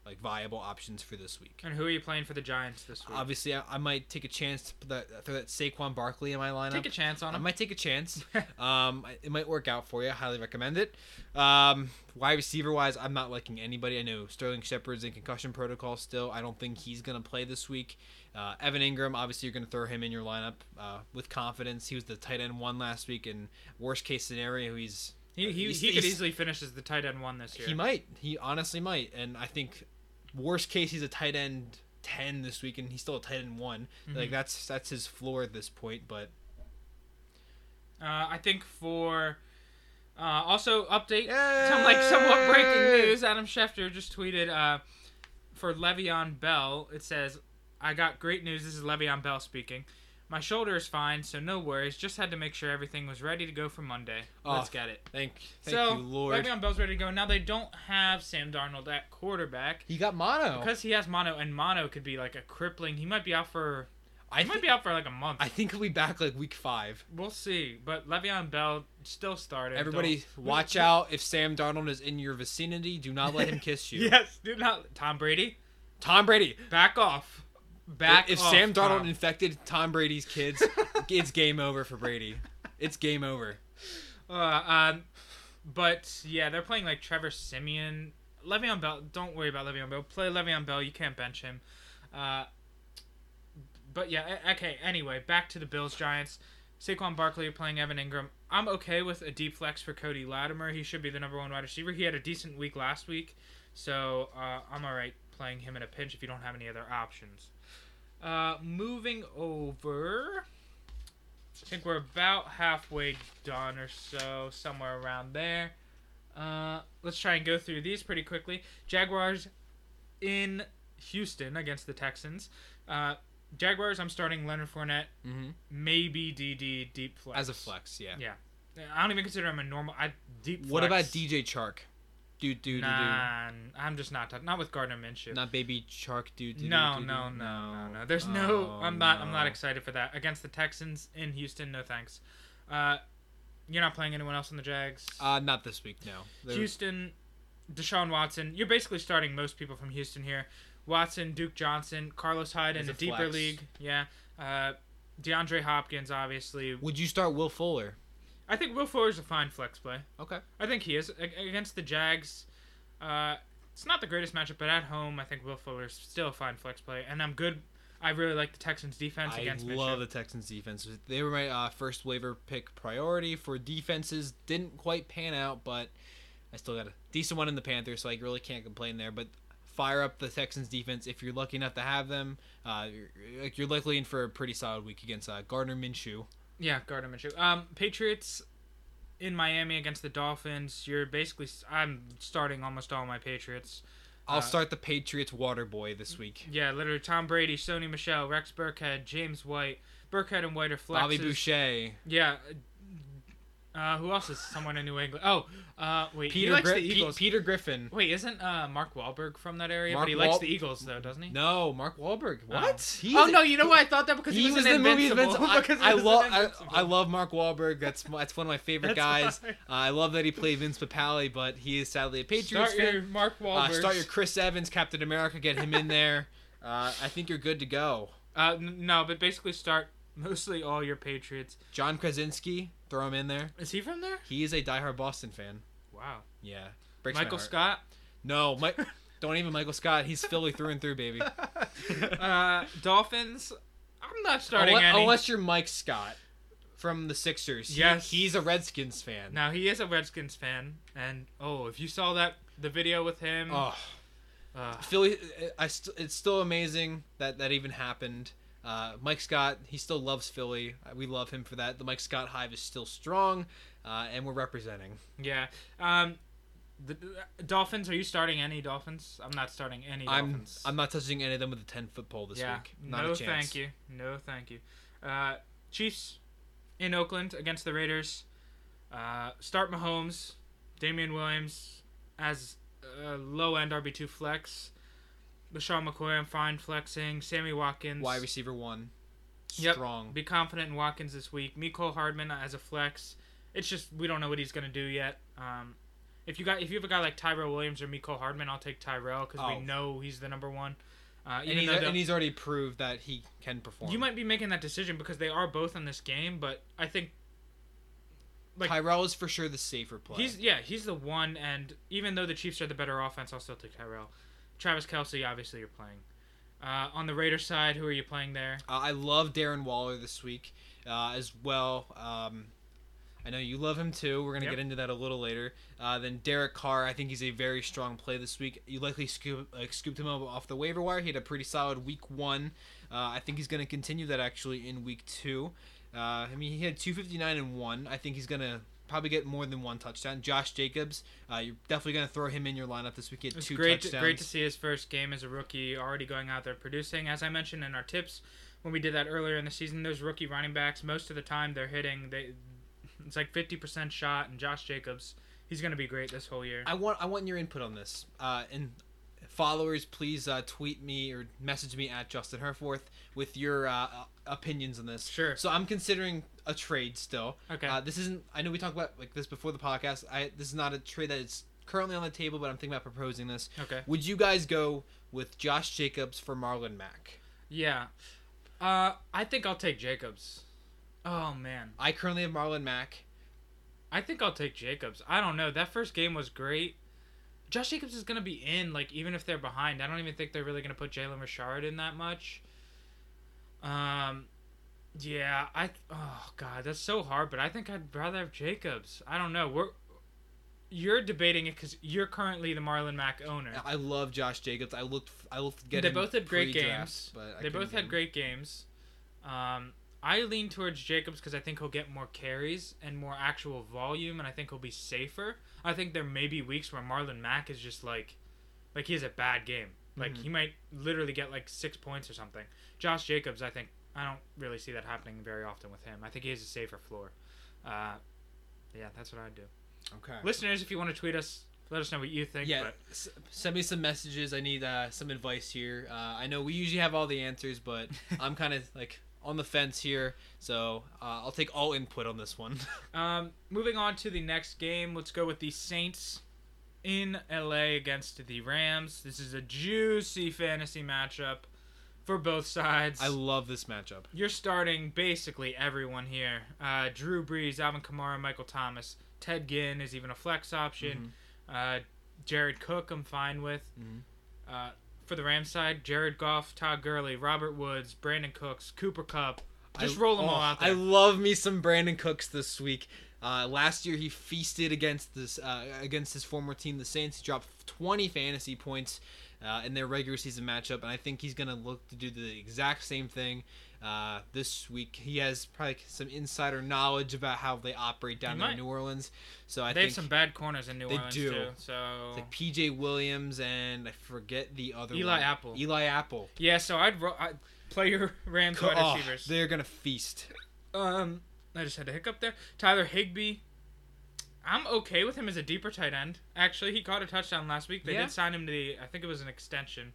like viable options for this week. And who are you playing for the Giants this week? Obviously, I, I might take a chance to put that, throw that Saquon Barkley in my lineup. Take a chance on him. I might take a chance. um, it might work out for you. I highly recommend it. Um, wide receiver wise, I'm not liking anybody. I know Sterling Shepard's in concussion protocol still. I don't think he's gonna play this week. Uh, Evan Engram, obviously, you're gonna throw him in your lineup uh, with confidence. He was the tight end one last week, and worst case scenario, he's he he, he could easily finish as the tight end one this year. he might. He honestly might. And I think worst case he's a tight end ten this week, and he's still a tight end one. Like Mhm. that's that's his floor at this point. But Uh, I think for uh, also update some like somewhat breaking news. Adam Schefter just tweeted uh, for Le'Veon Bell. It says, "I got great news. This is Le'Veon Bell speaking. My shoulder is fine, so no worries. Just had to make sure everything was ready to go for Monday. Let's Oh, get it." thank thank so you, Lord. Le'Veon Bell's ready to go. Now they don't have Sam Darnold at quarterback he got mono. because he has mono, and mono could be like a crippling. He might be out for. I He might be out for like a month. I think he'll be back like week five. we'll see. But Le'Veon Bell still started. Everybody, Don't- watch out! If Sam Darnold is in your vicinity, do not let him kiss you. Yes, do not. Tom Brady, Tom Brady. back off. Back if off, Sam Darnold Tom. infected Tom Brady's kids, it's game over for Brady. It's game over. Uh, um, but yeah, they're playing like Trevor Siemian. Le'Veon Bell. Don't worry about Le'Veon Bell. Play Le'Veon Bell. You can't bench him. Uh, but yeah, okay. Anyway, back to the Bills Giants. Saquon Barkley playing Evan Engram. I'm okay with a deep flex for Cody Latimer. He should be the number one wide receiver. He had a decent week last week, so uh, I'm all right playing him in a pinch if you don't have any other options. Uh, moving over. I think we're about halfway done or so, somewhere around there. Uh, let's try and go through these pretty quickly. Jaguars in Houston against the Texans. Uh, Jaguars, I'm starting Leonard Fournette, hmm maybe DD deep flex. As a flex, yeah. Yeah. I don't even consider him a normal. I deep. Flex. What about DJ Chark? Do do do Nah, I'm just not. Not with Gardner Minshew. Not baby shark Do do. no, no, no, no, no. There's no. Oh, I'm not. I'm not excited for that against the Texans in Houston. No thanks. Uh, You're not playing anyone else on the Jags. Uh, not this week. No. Houston, Deshaun Watson. You're basically starting most people from Houston here. Watson, Duke Johnson, Carlos Hyde in a deeper league. Yeah. Uh, DeAndre Hopkins, obviously. Would you start Will Fuller? I think Will Fuller's a fine flex play. Okay. I think he is A- against the Jags. Uh, it's not the greatest matchup, but at home, I think Will Fuller's still a fine flex play, and I'm good. I really like the Texans' defense I against I love the Texans defense. They were my uh, first waiver pick priority for defenses. Didn't quite pan out, but I still got a decent one in the Panthers, so I really can't complain there. But fire up the Texans defense if you're lucky enough to have them. Uh, you're, like you're likely in for a pretty solid week against uh, Gardner Minshew. Yeah, Gardner Minshew. Um, Patriots in Miami against the Dolphins. You're basically. I'm starting almost all my Patriots. I'll Uh, start the Patriots water boy this week. Yeah, literally Tom Brady, Sony Michel, Rex Burkhead, James White. Burkhead and White are flexes. Bobby Boucher, Yeah. Uh, who else is someone in New England? Oh, uh, wait. he Peter likes Gri- the Pe- Eagles. Peter Griffin. Wait, isn't uh, Mark Wahlberg from that area? Mark but he likes the Eagles, though, doesn't he? No, Mark Wahlberg. Oh. What? He's oh no, you know why I thought that because he, he was, was in the movie Invincible. I, I love I, I love Mark Wahlberg. That's that's one of my favorite guys. Uh, I love that he played Vince Papale, but he is sadly a Patriots Start your fan. Mark Uh, Wahlberg. start your Chris Evans, Captain America. Get him in there. Uh, I think you're good to go. Uh, n- no, but basically start mostly all your Patriots. John Krasinski, throw him in there. Is he from there? He is a diehard Boston fan. Wow. Yeah, breaks Michael. Scott. No, Mike. Don't even Michael Scott. He's Philly through and through, baby. uh, Dolphins. I'm not starting unless, any. unless you're Mike Scott from the Sixers. He- Yes. he's a Redskins fan. Now he is a Redskins fan, and oh, if you saw that the video with him, Oh. uh, Philly, I st- it's still amazing that that even happened. Uh, Mike Scott, he still loves Philly. Uh, We love him for that. The Mike Scott hive is still strong, uh, and we're representing. yeah. Um, the, the Dolphins. Are you starting any Dolphins? I'm not starting any Dolphins. I'm. I'm not touching any of them with a ten foot pole this yeah. week. Not no, thank you. No, thank you. Uh, Chiefs in Oakland against the Raiders. Uh, start Mahomes, Damien Williams as a low end RB two flex. LeSean McCoy, I'm fine flexing. Sammy Watkins. Wide receiver one, Yep. strong. Be confident in Watkins this week. Mecole Hardman as a flex. It's just we don't know what he's gonna do yet. Um, if you got if you have a guy like Tyrell Williams or Mecole Hardman, I'll take Tyrell because Oh. we know he's the number one. Uh, And he's, and he's already proved that he can perform. you might be making that decision because they are both in this game, but I think like- Tyrell is for sure the safer play. he's yeah he's the one. And even though the Chiefs are the better offense, I'll still take Tyrell. Travis Kelce, obviously you're playing. Uh, on the Raiders side, who are you playing there? Uh, I love Darren Waller this week uh, as well. Um, I know you love him too. We're gonna Yep. get into that a little later. Uh, then Derek Carr, I think he's a very strong play this week. You likely scoop, like, scooped him up off the waiver wire. He had a pretty solid week one. Uh, I think he's gonna continue that actually in week two. Uh, I mean, he had 259 and one. I think he's gonna probably get more than one touchdown. Josh Jacobs, uh, you're definitely gonna throw him in your lineup this week. He It's two great, to, great to see his first game as a rookie already going out there producing. As I mentioned in our tips when we did that earlier in the season, those rookie running backs most of the time they're hitting. They it's like fifty percent shot, and Josh Jacobs he's gonna be great this whole year. I want I want your input on this. Uh, and followers, please uh, tweet me or message me at Justin Herforth with your uh, opinions on this. Sure. So I'm considering a trade still. Okay. Uh, this isn't. I know we talked about like this before the podcast. I this is not a trade that is currently on the table, but I'm thinking about proposing this. okay. Would you guys go with Josh Jacobs for Marlon Mack? Yeah. Uh, I think I'll take Jacobs. Oh man, I currently have Marlon Mack. I think I'll take Jacobs. I don't know. That first game was great. Josh Jacobs is gonna be in, like even if they're behind. I don't even think they're really gonna put Jalen Richard in that much. Um, yeah, I. Oh God, that's so hard. But I think I'd rather have Jacobs. I don't know. We're you're debating it because you're currently the Marlon Mack owner. I love Josh Jacobs. I looked. I looked get They both had great games. But I They both had him. great games. Um, I lean towards Jacobs because I think he'll get more carries and more actual volume, and I think he'll be safer. I think there may be weeks where Marlon Mack is just like, like he has a bad game. Like Mhm. he might literally get like six points or something. Josh Jacobs, I think I don't really see that happening very often with him. I think he has a safer floor. Uh, yeah, that's what I'd do. Okay. Listeners, if you want to tweet us, let us know what you think. Yeah, But s- send me some messages. I need uh, some advice here. Uh, I know we usually have all the answers, but I'm kind of like on the fence here, so uh, I'll take all input on this one. Um, moving on to the next game, let's go with the Saints in LA against the Rams. This is a juicy fantasy matchup for both sides. I love this matchup. You're starting basically everyone here. Uh, Drew Brees, Alvin Kamara, Michael Thomas, Ted Ginn is even a flex option. Uh, Jared Cook, I'm fine with. Mhm. For the Rams side, Jared Goff, Todd Gurley, Robert Woods, Brandin Cooks, Cooper Kupp. Just I- roll them oh, all out there. I love me some Brandin Cooks this week. Uh, last year he feasted against this uh, against his former team, the Saints. He dropped 20 fantasy points uh, in their regular season matchup, and I think he's gonna look to do the exact same thing uh, this week. He has probably some insider knowledge about how they operate down there in New Orleans. So I they think have some bad corners in New They Orleans do. too. So it's like P.J. Williams and I forget the other Eli one. Apple. Eli Apple. yeah, so I'd, ro- I'd play your Rams wide Oh, receivers. they're gonna feast. Um, I just had a hiccup there. Tyler Higbee. I'm okay with him as a deeper tight end. Actually, he caught a touchdown last week. They Yeah. did sign him to the. I think it was an extension.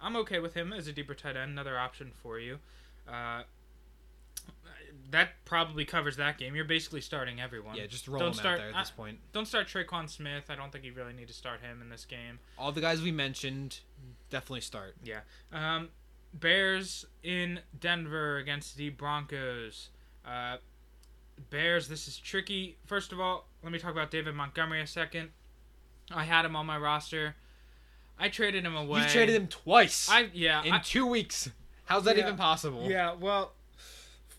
I'm okay with him as a deeper tight end. Another option for you. Uh, that probably covers that game. You're basically starting everyone. Yeah, just roll Don't start- out there at this point. Don't start Tre'Quan Smith. I don't think you really need to start him in this game. All the guys we mentioned, definitely start. Yeah. Um, Bears in Denver against the Broncos. Uh, Bears, this is tricky. First of all, let me talk about David Montgomery a second. I had him on my roster. I traded him away. You traded him twice I yeah. in I, two weeks. How's that Yeah. even possible? yeah. Well,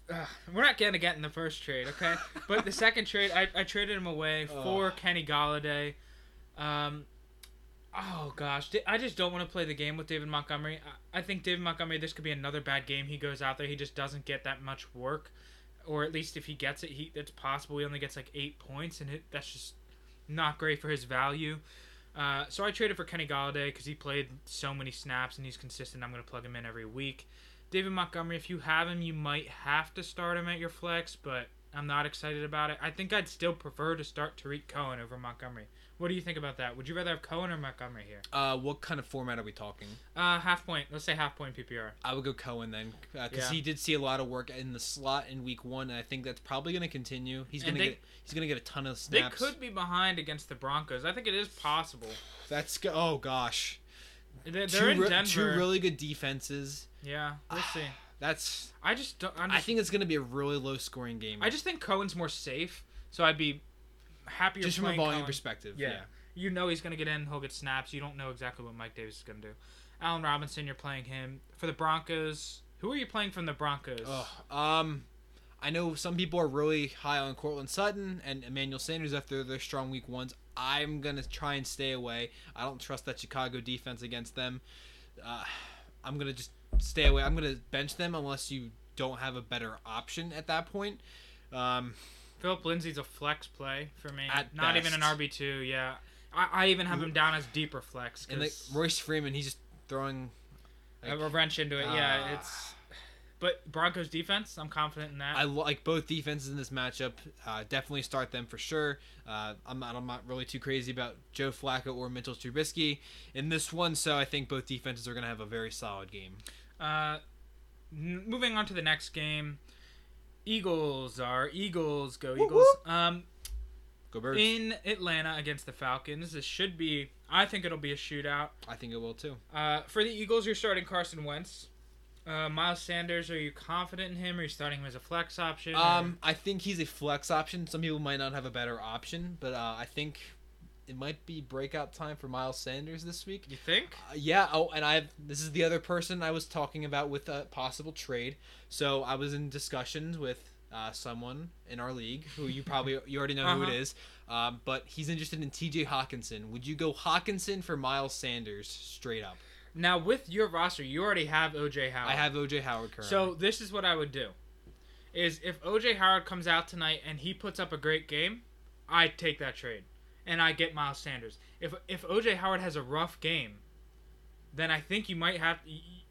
uh, we're not gonna get in the first trade, okay? but the second trade, I, I traded him away for Kenny Golladay. Um, oh gosh, I just don't want to play the game with David Montgomery. I, I think David Montgomery, this could be another bad game. He goes out there, he just doesn't get that much work, or at least if he gets it, he it's possible he only gets like eight points, and it, that's just not great for his value. Uh, so I traded for Kenny Golladay because he played so many snaps and he's consistent. I'm going to plug him in every week. David Montgomery, if you have him, you might have to start him at your flex, but I'm not excited about it. I think I'd still prefer to start Tarik Cohen over Montgomery. What do you think about that? Would you rather have Cohen or Montgomery here? Uh, what kind of format are we talking? Uh, half point. Let's say half point PPR. I would go Cohen then, because Yeah. he did see a lot of work in the slot in week one, and I think that's probably going to continue. He's going to get he's going to get a ton of snaps. They could be behind against the Broncos. I think it is possible. That's oh gosh, They're, they're in re- Denver. two really good defenses. yeah, we'll see. That's I just don't. I'm I think it's going to be a really low scoring game. I just think Cohen's more safe, so I'd be happier just from a volume perspective. Yeah. yeah. You know he's going to get in. He'll get snaps. You don't know exactly what Mike Davis is going to do. Allen Robinson, you're playing him for the Broncos. Who are you playing from the Broncos? Um, I know some people are really high on Courtland Sutton and Emmanuel Sanders after their strong week ones. I'm gonna try and stay away. I don't trust that Chicago defense against them. Uh, I'm gonna just stay away. I'm gonna bench them unless you don't have a better option at that point. Um, Phillip Lindsay's a flex play for me. At Not even an. RB two. Yeah, I, I even have him down as deeper flex. and like Royce Freeman, he's just throwing. a wrench into it. yeah, Ah. it's. But Broncos defense, I'm confident in that. I like both defenses in this matchup. Uh, definitely start them for sure. Uh, I'm not. I'm not really too crazy about Joe Flacco or Mitchell Trubisky in this one, so I think both defenses are going to have a very solid game. Uh, n- moving on to the next game. Eagles are Eagles go Whoop, Eagles. Um, Go Birds! in Atlanta against the Falcons. This should be. I think it'll be a shootout. I think it will too. Uh, for the Eagles, you're starting Carson Wentz. Uh, Miles Sanders, are you confident in him? Are you starting him as a flex option? or- Um, I think he's a flex option. Some people might not have a better option, but uh, I think it might be breakout time for Miles Sanders this week. you think? Uh, yeah. Oh, and I this is the other person I was talking about with a possible trade. So I was in discussions with uh, someone in our league who you probably you already know who Uh-huh. it is. Um, but he's interested in T.J. Hockenson. Would you go Hockenson for Miles Sanders straight up? Now with your roster, you already have OJ Howard. I have O.J. Howard currently. So this is what I would do: is if OJ Howard comes out tonight and he puts up a great game, I take that trade, and I get Miles Sanders. If if OJ Howard has a rough game, then I think you might have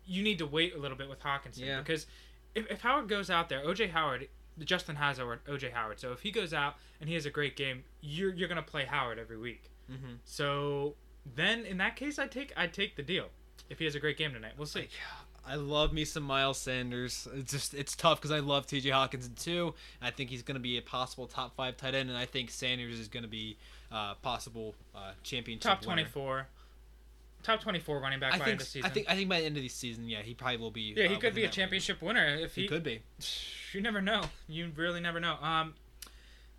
you need to wait a little bit with Hockenson Yeah. because if, if Howard goes out there, OJ Howard. Justin has OJ Howard, so if he goes out and he has a great game, you're you're gonna play Howard every week. Mm-hmm. So then, in that case, I take I take the deal if he has a great game tonight. We'll see. I love me some Miles Sanders. It's just it's tough because I love T.J. Hockenson too. I think he's going to be a possible top five tight end, and I think Sanders is going to be uh, possible uh, championship Top 24. Top 24 running back I by think end of season. I think I think by the end of the season, yeah, he probably will be. yeah, he uh, could be a range. championship winner if he, He could be. You never know. You really never know. Um,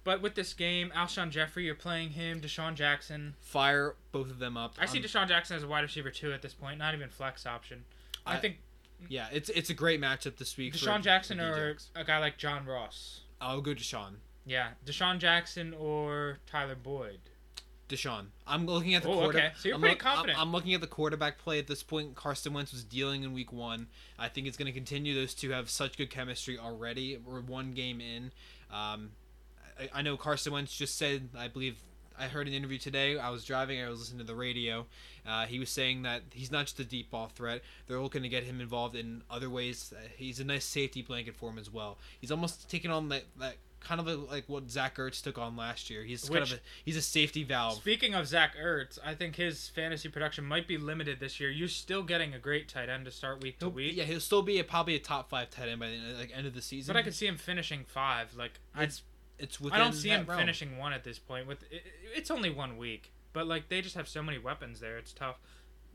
but with this game, Alshon Jeffery, you're playing him. DeSean Jackson. Fire both of them up. I see Um, DeSean Jackson as a wide receiver too at this point. Not even flex option. I, I- think Yeah, it's it's a great matchup this week. for- DeSean Jackson or a guy like John Ross. I'll go DeSean. Yeah, DeSean Jackson or Tyler Boyd. DeSean. I'm looking at the Oh, quarter. okay. So you're I'm pretty look- confident. I'm, looking at the quarterback play at this point. Carson Wentz was dealing in week one. I think it's going to continue. Those two have such good chemistry already. We're one game in. Um, I, I know Carson Wentz just said, I believe. I heard an interview today. I was driving. I was listening to the radio. Uh, he was saying that he's not just a deep ball threat. They're looking to get him involved in other ways. Uh, he's a nice safety blanket for him as well. He's almost taking on that, that kind of a, like what Zach Ertz took on last year. He's kind of a, he's a safety valve. Speaking of Zach Ertz, I think his fantasy production might be limited this year. You're still getting a great tight end to start week to He'll, week. yeah, he'll still be a, probably a top five tight end by the end, like end of the season. But I could see him finishing five. Like I, It's it's within I don't see him realm. finishing one at this point. With it, it's only one week, but like they just have so many weapons there. It's tough.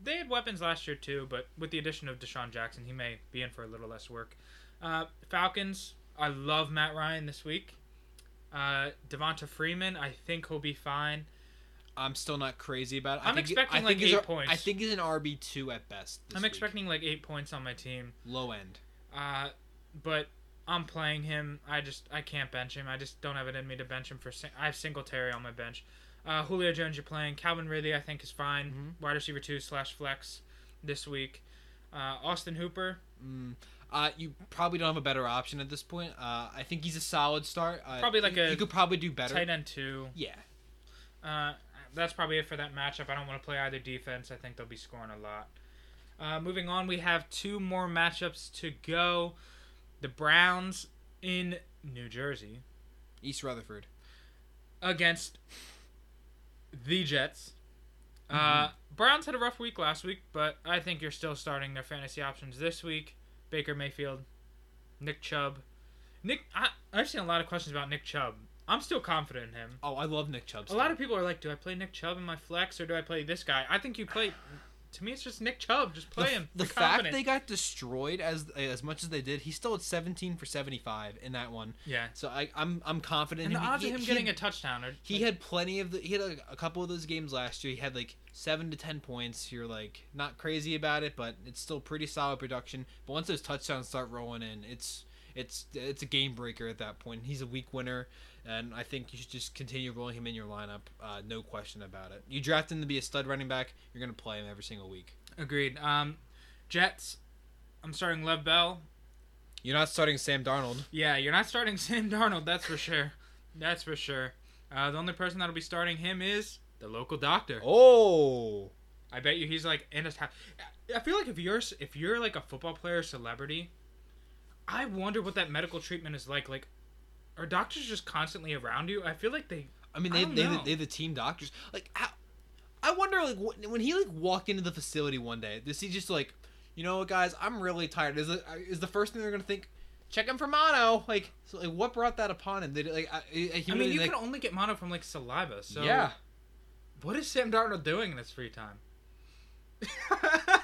They had weapons last year too, but with the addition of DeSean Jackson, he may be in for a little less work. Uh, Falcons. I love Matt Ryan this week. Uh, Devonta Freeman. I think he'll be fine. I'm still not crazy about it. I he- expecting, I like, eight points. I think he's an RB two at best. I'm week. expecting like eight points on my team. low end. Uh, but I'm playing him. I just I can't bench him. I just don't have it in me to bench him for. Sing- I have Singletary on my bench. Uh, Julio Jones, you're playing. Calvin Ridley, I think is fine. Mhm. Wide receiver two slash flex this week. Uh, Austin Hooper, Mm. Uh, you probably don't have a better option at this point. Uh, I think he's a solid start. Uh, Probably like you, a you could probably do better. tight end two. Yeah. Uh, that's probably it for that matchup. I don't want to play either defense. I think they'll be scoring a lot. Uh, moving on, we have two more matchups to go. The Browns in New Jersey East Rutherford. against the Jets. Uh, Browns had a rough week last week, but I think you're still starting their fantasy options this week. Baker Mayfield, Nick Chubb. Nick, I, I've seen a lot of questions about Nick Chubb. I'm still confident in him. Oh, I love Nick Chubb. A lot of people are like, do I play Nick Chubb in my flex or do I play this guy? I think you play. To me, it's just Nick Chubb. Just play the, him. The fact they got destroyed as as much as they did, he still had 17 for 75 in that one. yeah. So I, I'm I'm confident. And in the him. odds He- of him he getting had- a touchdown are. He had plenty of the. He had a, a couple of those games last year. He had like seven to ten points. You're like not crazy about it, but it's still pretty solid production. But once those touchdowns start rolling in, it's it's it's a game breaker at that point. He's a week winner, and I think you should just continue rolling him in your lineup. Uh, no question about it. You draft him to be a stud running back. You're gonna play him every single week. Agreed. Um, Jets. I'm starting Lev Bell. You're not starting Sam Darnold. Yeah, you're not starting Sam Darnold. That's for sure. That's for sure. Uh, the only person that'll be starting him is the local doctor. Oh, I bet you he's like in his house. I feel like if you're if you're like a football player celebrity, I wonder what that medical treatment is like. Like, are doctors just constantly around you? I feel like they. I mean I they don't they know. they the team doctors. Like how, I wonder like when he like walked into the facility one day, does he just like, you know what guys, I'm really tired. Is it is the first thing they're gonna think? Check him for mono. Like, so, like what brought that upon him? Did it, like I, I mean, you like, can only get mono from like saliva. So yeah. what is Sam Darnold doing in his free time?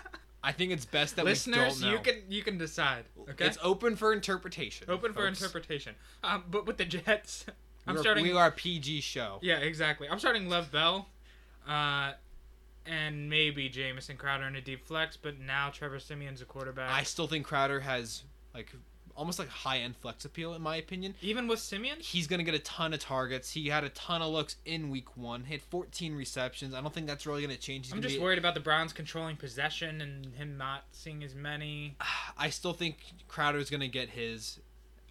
I think it's best that Listeners, you can you can decide. Okay, It's open for interpretation. open for interpretation. Um, but with the Jets, I'm We're- starting. We are a PG show. Yeah, exactly. I'm starting Lev Bell, uh, and maybe Jamison Crowder in a deep flex, but now Trevor Siemian's a quarterback. I still think Crowder has like almost like high end flex appeal in my opinion. Even with Siemian, He's gonna get a ton of targets. He had a ton of looks in week one. He had 14 receptions. I don't think that's really gonna change. He's I'm gonna just be, worried about the Browns controlling possession and him not seeing as many. I still think Crowder's gonna get his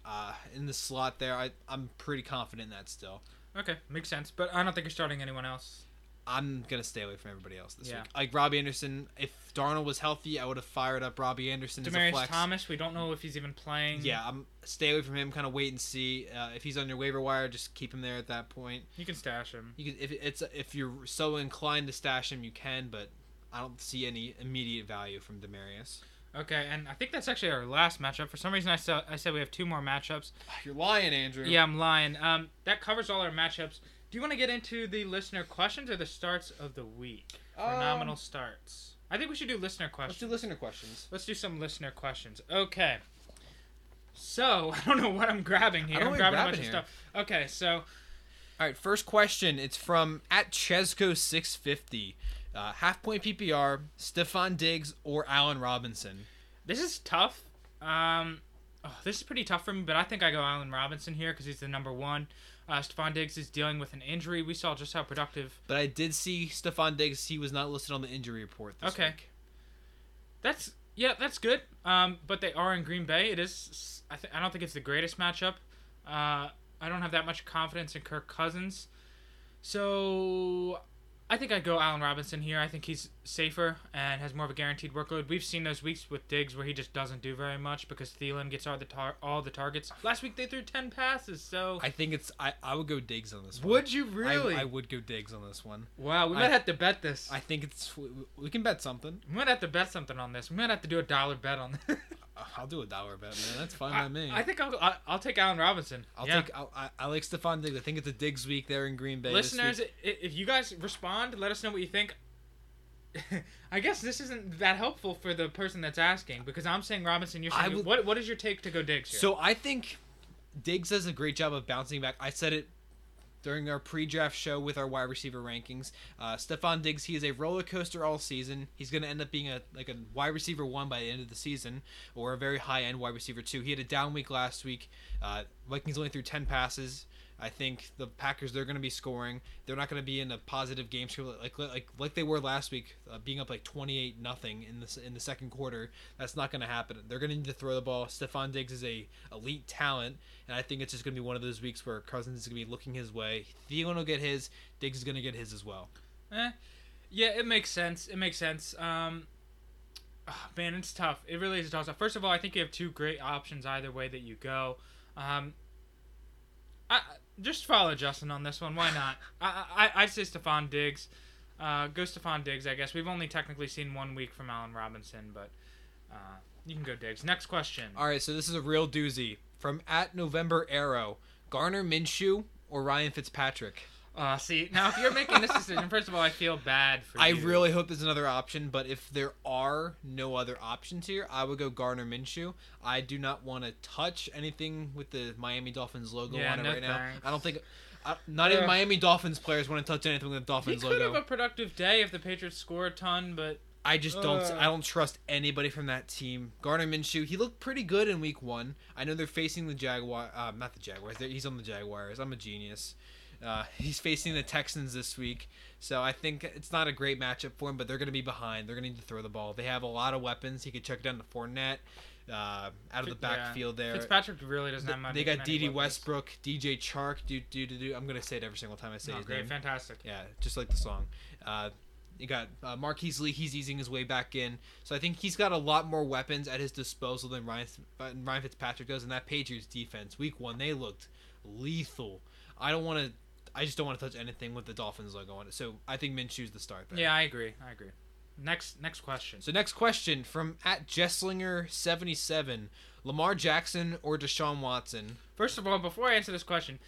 uh, in the slot there. I I'm pretty confident in that still. Okay, makes sense. But I don't think you're starting anyone else. I'm gonna stay away from everybody else this Yeah. week. Like Robbie Anderson, if Darnold was healthy, I would have fired up Robbie Anderson as a Demaryius flex. Thomas, we don't know if he's even playing. Yeah, I'm stay away from him. Kind of wait and see. Uh, if he's on your waiver wire, just keep him there at that point. you can stash him. You can, if it's if you're so inclined to stash him, you can. But I don't see any immediate value from Demaryius. Okay, and I think that's actually our last matchup. For some reason, I said I said we have two more matchups. You're lying, Andrew. Yeah, I'm lying. Um, that covers all our matchups. Do you want to get into the listener questions or the starts of the week? For Um, nominal starts. I think we should do listener questions. Let's do listener questions. Let's do some listener questions. Okay. So I don't know what I'm grabbing here. I'm what grabbing a bunch of stuff. Okay, so All right, first question. It's from at Chesco650. Uh, half point PPR, Stefon Diggs or Allen Robinson. this is tough. Um, oh, this is pretty tough for me, but I think I go Allen Robinson here because he's the number one. Uh, Stefon Diggs is dealing with an injury. We saw just how productive. But I did see Stefon Diggs. He was not listed on the injury report this Okay. week. That's yeah, that's good. Um, but they are in Green Bay. It is. I th- I don't think it's the greatest matchup. Uh, I don't have that much confidence in Kirk Cousins. So I think I'd go Allen Robinson here. I think he's safer and has more of a guaranteed workload. We've seen those weeks with Diggs where he just doesn't do very much because Thielen gets all the tar- all the targets. Last week they threw ten passes. So I think it's. I, I would go Diggs on this one. would you I- really? I, would go Diggs on this one. wow, we I- might have to bet this. I think it's. we- We can bet something. we might have to bet something on this. We might have to do a dollar bet on this. Uh, I'll do a dollar bet, man. That's fine I, by me. I think I'll, I'll I'll take Allen Robinson. I'll Yeah. take. I'll, I, I like Stefon Diggs. I think it's a Diggs week there in Green Bay. Listeners, if you guys respond, let us know what you think. I guess this isn't that helpful for the person that's asking because I'm saying Robinson. You're saying would- what? What is your take to go Diggs here? So I think Diggs does a great job of bouncing back. I said it during our pre-draft show with our wide receiver rankings. Uh, Stefon Diggs, he is a roller coaster all season. He's going to end up being a like a wide receiver one by the end of the season, or a very high end wide receiver two. He had a down week last week. Uh, Vikings only threw ten passes. I think the Packers they're going to be scoring. They're not going to be in a positive game script like like like they were last week, uh, being up like twenty eight nothing in the in the second quarter. That's not going to happen. They're going to need to throw the ball. Stefon Diggs is a elite talent, and I think it's just going to be one of those weeks where Cousins is going to be looking his way. Thielen will get his. Diggs is going to get his as well. Eh, yeah, it makes sense. It makes sense. Um, ah, man, it's tough. It really is tough. First of all, I think you have two great options either way that you go. Um, I just follow Justin on this one. Why not? I I I'd say Stefon Diggs. Uh, go Stefon Diggs. I guess we've only technically seen one week from Allen Robinson, but uh, you can go Diggs. Next question. All right, so this is a real doozy from at November Arrow. Gardner Minshew or Ryan Fitzpatrick. Uh, see now if you're making this decision, first of all, I feel bad for you. I you. really hope there's another option, but if there are no other options here, I would go Gardner Minshew. I do not want to touch anything with the Miami Dolphins logo Yeah, on it no right now. I don't think. I, not even Miami Dolphins players want to touch anything with the Dolphins He Dolphins could logo. have a productive day if the Patriots score a ton, but I just don't. Ugh. I don't trust anybody from that team. Gardner Minshew, he looked pretty good in Week One. I know they're facing the Jaguar. Uh, not the Jaguars. They're, he's on the Jaguars. I'm a genius. Uh, he's facing the Texans this week, so I think it's not a great matchup for him. But they're going to be behind. They're going to need to throw the ball. They have a lot of weapons. He could check down the Fournette uh, out of the Yeah. backfield there. Fitzpatrick really doesn't have much. they got Dede Westbrook, DJ Chark. Do do do do. I'm going to say it every single time I say No, his great, name. fantastic. Yeah, just like the song. Uh, you got uh, Marquise Lee. He's easing his way back in, so I think he's got a lot more weapons at his disposal than Ryan uh, Ryan Fitzpatrick does. And that Patriots defense, Week One, they looked lethal. I don't want to. I just don't want to touch anything with the Dolphins logo on it. So I think Minshew's the start there. Yeah, I agree. I agree. Next, next question. So next question from at Jesslinger seventy seven: Lamar Jackson or Deshaun Watson? First of all, before I answer this question,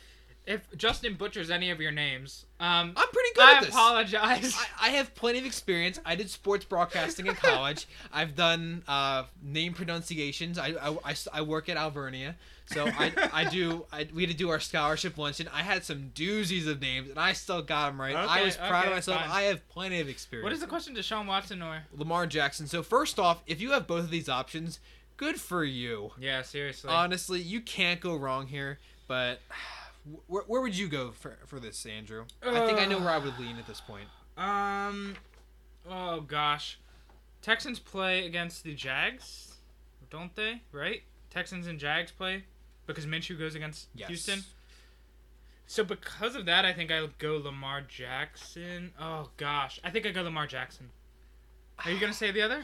if Justin butchers any of your names, um, I'm pretty good I at this. apologize. I, I have plenty of experience. I did sports broadcasting in college. I've done uh, name pronunciations. I, I, I, I work at Alvernia. So I, I do. I, we had to do our scholarship luncheon. I had some doozies of names, and I still got them right. I was proud okay, of myself. fine. I have plenty of experience. what is the question? Deshaun Watson or? Lamar Jackson. So first off, if you have both of these options, good for you. Yeah, seriously. Honestly, you can't go wrong here. But where, where would you go for, for this, Andrew? I think I know where I would lean at this point. um, oh gosh, Texans play against the Jags, don't they? Right? Texans and Jags play because Minshew goes against Yes. Houston. So because of that, I think I would go Lamar Jackson. Oh gosh, I think I go Lamar Jackson. Are you gonna say the other?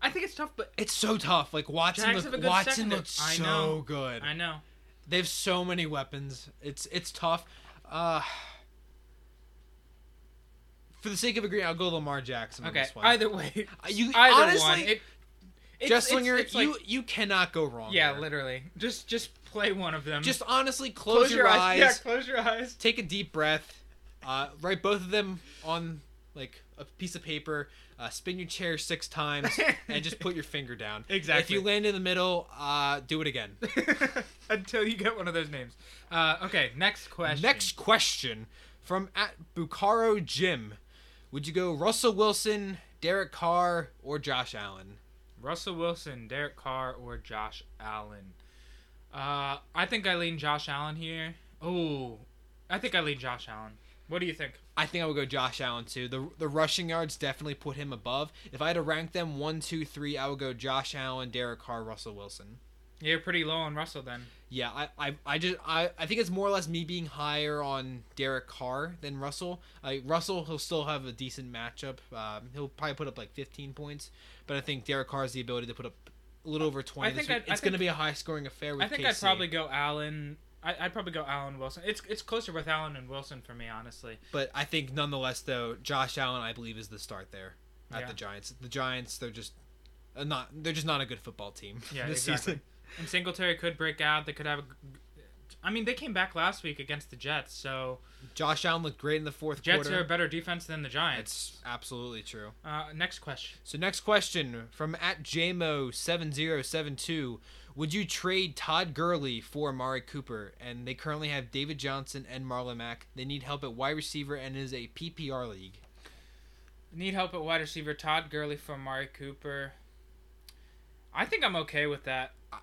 I think it's tough, but It's so tough. Like Watson, look, have a good Watson looks I so know. good. I know. They have so many weapons. It's it's tough. Uh, for the sake of agreeing, I'll go Lamar Jackson on Okay. this one. Either way, Uh, you either honestly, one. It, It's- Jesslinger, it's- it's like- you you cannot go wrong. yeah, there. literally. Just just play one of them. Just honestly, close, your, eyes, Yeah, close your eyes. take a deep breath, uh, write both of them on like a piece of paper, uh, spin your chair six times, and just put your finger down. Exactly. If you land in the middle, uh, do it again. Until you get one of those names. Uh, okay, next question. Next question from at Bucaro Jim: Would you go Russell Wilson, Derek Carr, or Josh Allen? Russell Wilson, Derek Carr, or Josh Allen. Uh, I think I lean Josh Allen here. Oh, I think I lean Josh Allen. What do you think? I think I would go Josh Allen too. The the rushing yards definitely put him above. If I had to rank them one, two, three, I would go Josh Allen, Derek Carr, Russell Wilson. You're pretty low on Russell then. Yeah, I, I, I just I, I think it's more or less me being higher on Derek Carr than Russell. Like Russell, he'll still have a decent matchup. Um, he'll probably put up like 15 points, but I think Derek Carr has the ability to put up a little over 20. I think this week. I'd- I it's going to be a high scoring affair with I think KC. I'd probably go Allen. I, I'd probably go Allen Wilson. It's it's closer with Allen and Wilson for me, honestly. But I think nonetheless, though, Josh Allen, I believe, is the start there at Yeah. the Giants. The Giants, they're just uh, not they're just not a good football team Yeah, this exactly. season. And Singletary could break out. They could have. A, I mean, they came back last week against the Jets, so Josh Allen looked great in the fourth Jets quarter. Jets are a better defense than the Giants. It's absolutely true. Uh, next question. So next question from at JMO7072. Would you trade Todd Gurley for Amari Cooper? And they currently have David Johnson and Marlon Mack. They need help at wide receiver and it is a PPR league. Need help at wide receiver. Todd Gurley for Amari Cooper. I think I'm okay with that. I,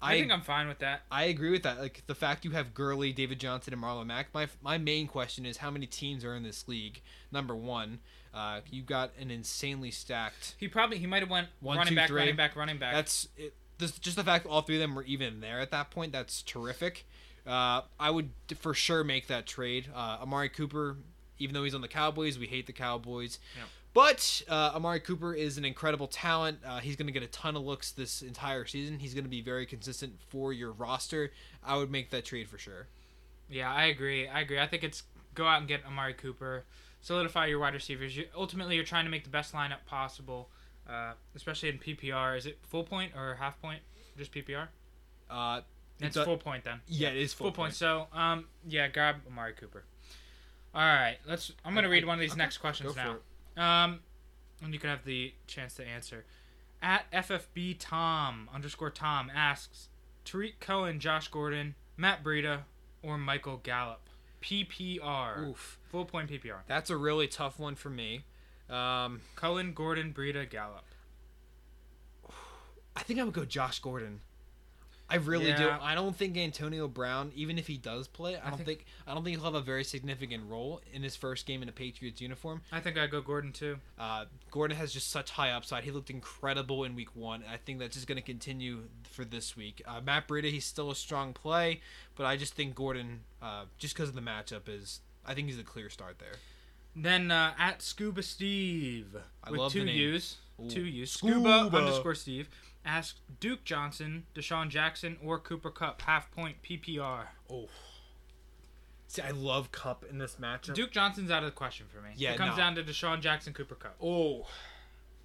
I think I'm fine with that. I agree with that. Like the fact you have Gurley, David Johnson, and Marlon Mack. My my main question is how many teams are in this league? Number one, uh, you got an insanely stacked. He probably he might have went One, running two, back, three. running back, running back. That's it, this, just the fact all three of them were even there at that point. That's terrific. Uh, I would for sure make that trade. Uh, Amari Cooper, even though he's on the Cowboys, we hate the Cowboys. Yeah. But uh, Amari Cooper is an incredible talent. Uh, he's going to get a ton of looks this entire season. He's going to be very consistent for your roster. I would make that trade for sure. Yeah, I agree. I agree. I think it's go out and get Amari Cooper, solidify your wide receivers. You, ultimately, you're trying to make the best lineup possible, uh, especially in PPR. Is it full point or half point? Just PPR. Uh, It's full point then. yeah, it is Full, full, point. So, um, yeah, grab Amari Cooper. All right, let's. I'm gonna read one of these okay, next questions now. Um, and you can have the chance to answer. At FFB Tom underscore Tom asks Tarik Cohen, Josh Gordon, Matt Breida, or Michael Gallup. PPR. Oof, Full point PPR. that's a really tough one for me. Um, Cohen, Gordon, Breida, Gallup. I think I would go Josh Gordon. I really do. I don't think Antonio Brown, even if he does play, I, I don't think, I don't think he'll have a very significant role in his first game in a Patriots uniform. I think I'd go Gordon too. Uh, Gordon has just such high upside. He looked incredible in Week One. I think that's just going to continue for this week. Uh, Matt Breida, he's still a strong play, but I just think Gordon, uh, just because of the matchup, is I think he's a clear start there. Then uh, at Scuba Steve I with love two the. U's, Ooh. two U's. Scuba. Scuba, underscore Steve asks Duke Johnson, DeSean Jackson, or Cooper Kupp half point PPR. Oh, see, I love Kupp in this matchup. Duke Johnson's out of the question for me. Yeah, it comes no. down to DeSean Jackson, Cooper Kupp. Oh,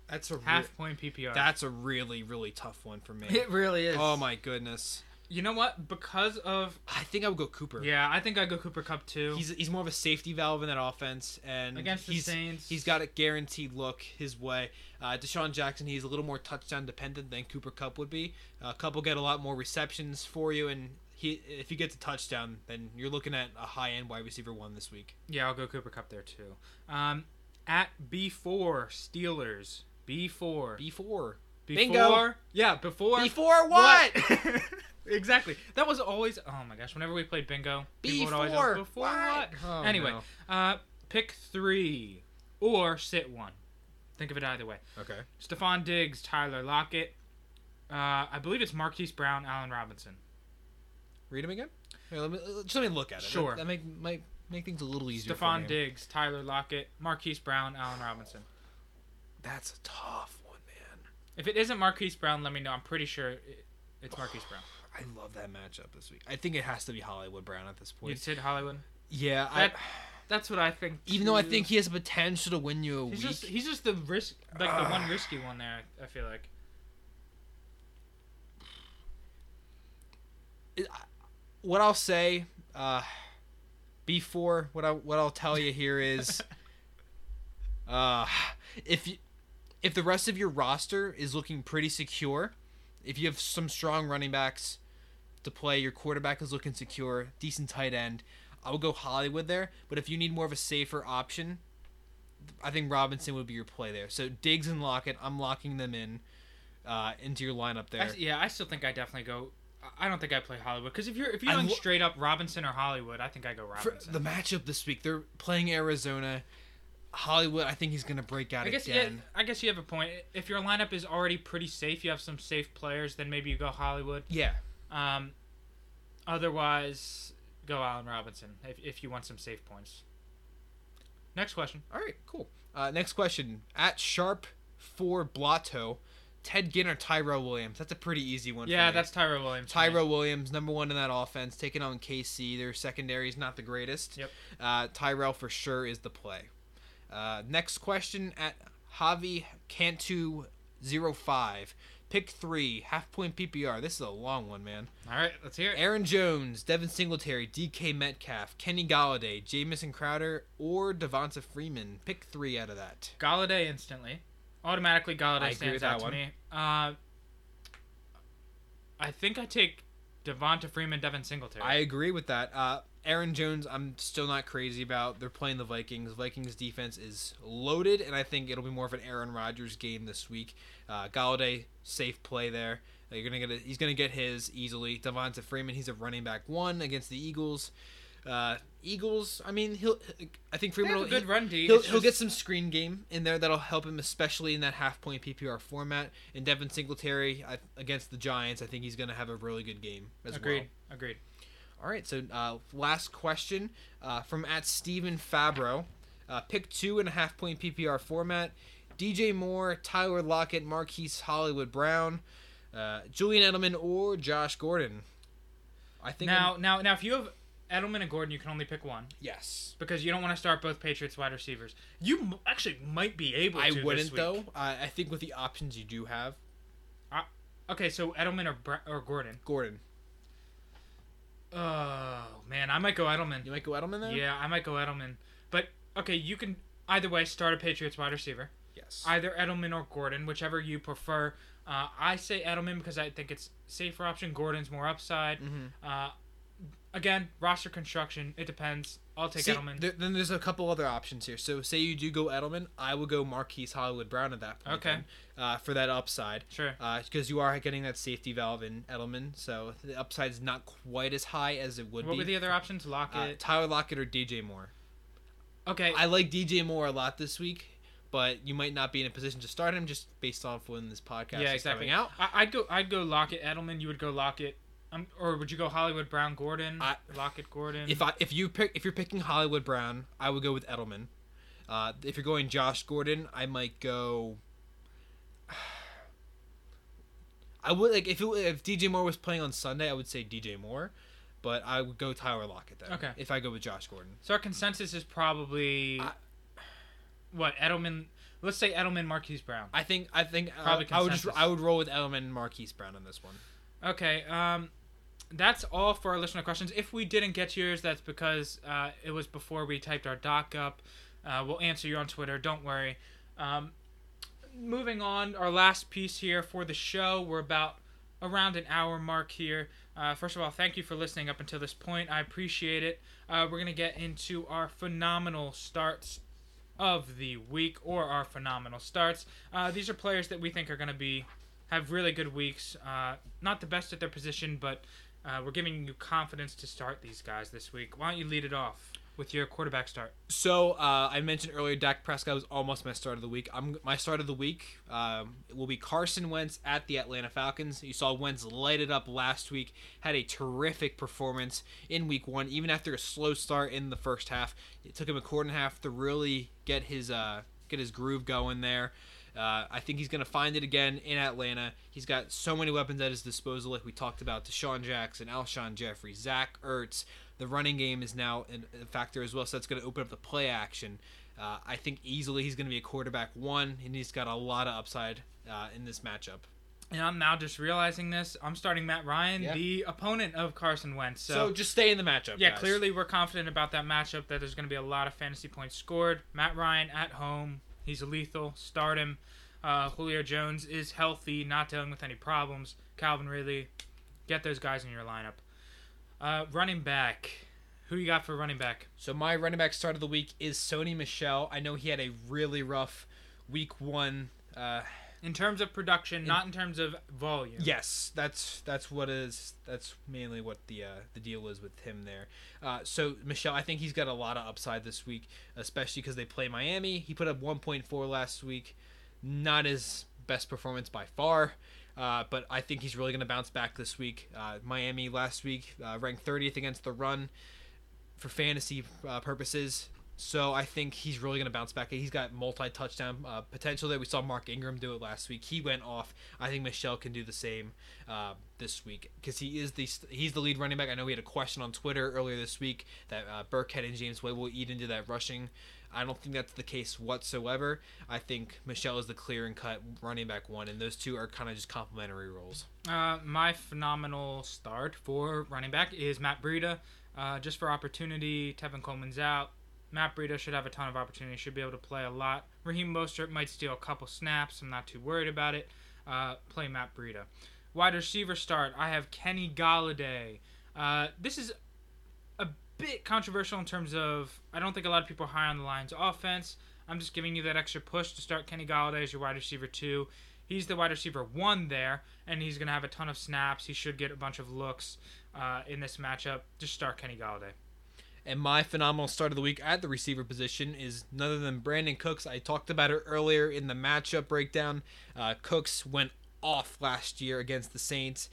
that's a Half re- point PPR. that's a really really tough one for me. it really is. Oh my goodness. You know what? Because of I think I would go Cooper. yeah, I think I go Cooper Kupp too. He's he's more of a safety valve in that offense, and Against the he's, Saints. He's got a guaranteed look his way. Uh, DeSean Jackson, he's a little more touchdown dependent than Cooper Kupp would be. Uh, Kupp will get a lot more receptions for you, and he if he gets a touchdown, then you're looking at a high end wide receiver one this week. yeah, I'll go Cooper Kupp there too. Um, at B four Steelers B four B four. before Bingo. yeah before Before what? exactly. That was always oh my gosh. Whenever we played bingo, people would always ask, Before before what? what? Oh, anyway, no. uh, pick three or sit one. Think of it either way. Okay. Stefon Diggs, Tyler Lockett. Uh, I believe it's Marquise Brown, Allen Robinson. Read him again. Here, let me just let me look at it. Sure. That, that make might make things a little easier. for Stefon. Diggs, Tyler Lockett, Marquise Brown, Allen Robinson. That's a tough one, man. If it isn't Marquise Brown, let me know. I'm pretty sure it, it's Marquise Brown. I love that matchup this week. I think it has to be Hollywood Brown at this point. You said Hollywood. Yeah, that, I, that's what I think. Even though I think he has potential to win you a he's week, just, he's just the risk, like the one risky one there. I feel like. What I'll say, uh, before what I what I'll tell you here is, uh, if you, if the rest of your roster is looking pretty secure, if you have some strong running backs, to play, your quarterback is looking secure, decent tight end, I would go Hollywood there. But if you need more of a safer option, I think Robinson would be your play there. So Diggs and Lockett, I'm locking them in uh, into your lineup there. I, yeah, I still think I definitely go. I- don't think I play Hollywood because if you're if you're going lo- straight up Robinson or Hollywood, I think I go Robinson. the matchup this week, they're playing Arizona. Hollywood, I think he's going to break out I guess yeah, again. I guess you have a point. If your lineup is already pretty safe, you have some safe players, then maybe you go Hollywood. Yeah. Um, otherwise, go Allen Robinson if if you want some safe points. Next question. All right, cool. Uh, next question. At Sharp for Blotto, Ted Ginn or Tyrell Williams? That's a pretty easy one. Yeah, that's Tyrell Williams. Tyrell Williams, number one in that offense, taking on KC. Their secondary is not the greatest. Yep. Uh, Tyrell for sure is the play. Uh, next question at Javi Cantu 05. Pick three, half point PPR. This is a long one, man. All right, let's hear it. Aaron Jones, Devin Singletary, DK Metcalf, Kenny Golladay, Jamison Crowder, or Devonta Freeman. Pick three out of that. Golladay instantly. Automatically, Golladay I stands out to one. me. Uh, I think I take Devonta Freeman, Devin Singletary. I agree with that. Uh, Aaron Jones, I'm still not crazy about. They're playing the Vikings. Vikings defense is loaded, and I think it'll be more of an Aaron Rodgers game this week. Uh, Golladay, safe play there. Uh, You're gonna get a, he's gonna get his easily. Devonta Freeman, he's a running back one against the Eagles. Uh, Eagles, I mean, he'll. I think Freeman will good run D. He'll, he'll get some screen game in there that'll help him, especially in that half point PPR format. And Devin Singletary I, against the Giants, I think he's going to have a really good game as Agreed. well. Agreed. All right, so uh, last question uh, from at Stephen Fabro. Uh, pick two and a half point PPR format. DJ Moore, Tyler Lockett, Marquise Hollywood Brown, uh, Julian Edelman, or Josh Gordon. I think Now, I'm- now, now, if you have Edelman and Gordon, you can only pick one yes. because you don't want to start both Patriots wide receivers. You m- actually might be able to. I wouldn't though. I I think with the options you do have, Okay, so Edelman or or Gordon. Gordon. Oh man, I might go Edelman. You might go Edelman there. Yeah, I might go Edelman. But okay, you can either way start a Patriots wide receiver. Yes. Either Edelman or Gordon, whichever you prefer. Uh, I say Edelman because I think it's safer option. Gordon's more upside. Mhm. Uh, again, roster construction. It depends. I'll take See, Edelman. there- then there's a couple other options here. So say you do go Edelman, I would go Marquise Hollywood Brown at that point. Okay. then, uh, for that upside. sure. because you are getting that safety valve in Edelman, so the upside is not quite as high as it would What be. What were the other options? uh, Lockett. Tyler Lockett or DJ Moore. okay. I like DJ Moore a lot this week, but you might not be in a position to start him just based off when this podcast yeah, is exactly. coming out. I, I'd go. I'd go Lockett. Edelman. You would go Lockett. Um, or would you go Hollywood Brown Gordon? I- Lockett Gordon. If I if you pick if you're picking Hollywood Brown, I would go with Edelman. Uh, if you're going Josh Gordon, I might go. I would like if it, if DJ Moore was playing on Sunday, I would say DJ Moore, but I would go Tyler Lockett there. Okay. If I go with Josh Gordon. so our consensus is probably I- what Edelman. Let's say Edelman Marquise Brown. I think I think Probably I would just. I would roll with Edelman Marquise Brown on this one. Okay, um, that's all for our listener questions. If we didn't get yours, that's because uh, it was before we typed our doc up. Uh, we'll answer you on Twitter. Don't worry. Um, moving on, our last piece here for the show. We're about around an hour mark here. Uh, first of all, thank you for listening up until this point. I appreciate it. Uh, we're gonna get into our phenomenal starts of the week or our phenomenal starts. Uh, these are players that we think are gonna be have really good weeks. Uh, not the best at their position, but uh, we're giving you confidence to start these guys this week. Why don't you lead it off with your quarterback start? So uh, I mentioned earlier, Dak Prescott was almost my start of the week. I'm my start of the week um, will be Carson Wentz at the Atlanta Falcons. You saw Wentz light it up last week. Had a terrific performance in Week One, even after a slow start in the first half. It took him a quarter and a half to really get his uh, get his groove going there. Uh, I think he's going to find it again in Atlanta. He's got so many weapons at his disposal, like we talked about DeSean Jackson, Alshon Jeffery, Zach Ertz. The running game is now a factor as well, so that's going to open up the play action. Uh, I think easily he's going to be a quarterback one, and he's got a lot of upside uh, in this matchup. And I'm now just realizing this. I'm starting Matt Ryan, Yeah. the opponent of Carson Wentz. So, So, just stay in the matchup. yeah, guys. clearly we're confident about that matchup. That there's going to be a lot of fantasy points scored. Matt Ryan at home, he's lethal. Start him. Uh, Julio Jones is healthy, not dealing with any problems. Calvin Ridley, get those guys in your lineup. Uh, running back, who you got for running back? So my running back start of the week is Sony Michel. I know he had a really rough week one. Uh, In terms of production, not in terms of volume. yes, that's that's what is that's mainly what the uh, the deal is with him there. Uh, so Michel, I think he's got a lot of upside this week, especially because they play Miami. He put up 1.4 last week, not his best performance by far. Uh, but I think he's really going to bounce back this week. Uh, Miami last week uh, ranked 30th against the run for fantasy uh, purposes. So I think he's really going to bounce back. He's got multi-touchdown uh, potential there. We saw Mark Ingram do it last week. He went off. I think Michel can do the same uh, this week because he is the he's the lead running back. I know we had a question on Twitter earlier this week that uh, Burkhead and James White will eat into that rushing. I don't think that's the case whatsoever. I think Michel is the clear and cut running back one, and those two are kind of just complementary roles. Uh, my phenomenal start for running back is Matt Breida. Uh, just for opportunity, Tevin Coleman's out. Matt Breida should have a ton of opportunity. Should be able to play a lot. Raheem Mostert might steal a couple snaps. I'm not too worried about it. Uh, play Matt Breida. Wide receiver start. I have Kenny Golladay. Uh, this is a bit controversial in terms of I don't think a lot of people are high on the Lions' offense. I'm just giving you that extra push to start Kenny Golladay as your wide receiver two. He's the wide receiver one there, and he's going to have a ton of snaps. He should get a bunch of looks uh, in this matchup. Just start Kenny Golladay. And my phenomenal start of the week at the receiver position is none other than Brandin Cooks. I talked about it earlier in the matchup breakdown. Uh, Cooks went off last year against the Saints.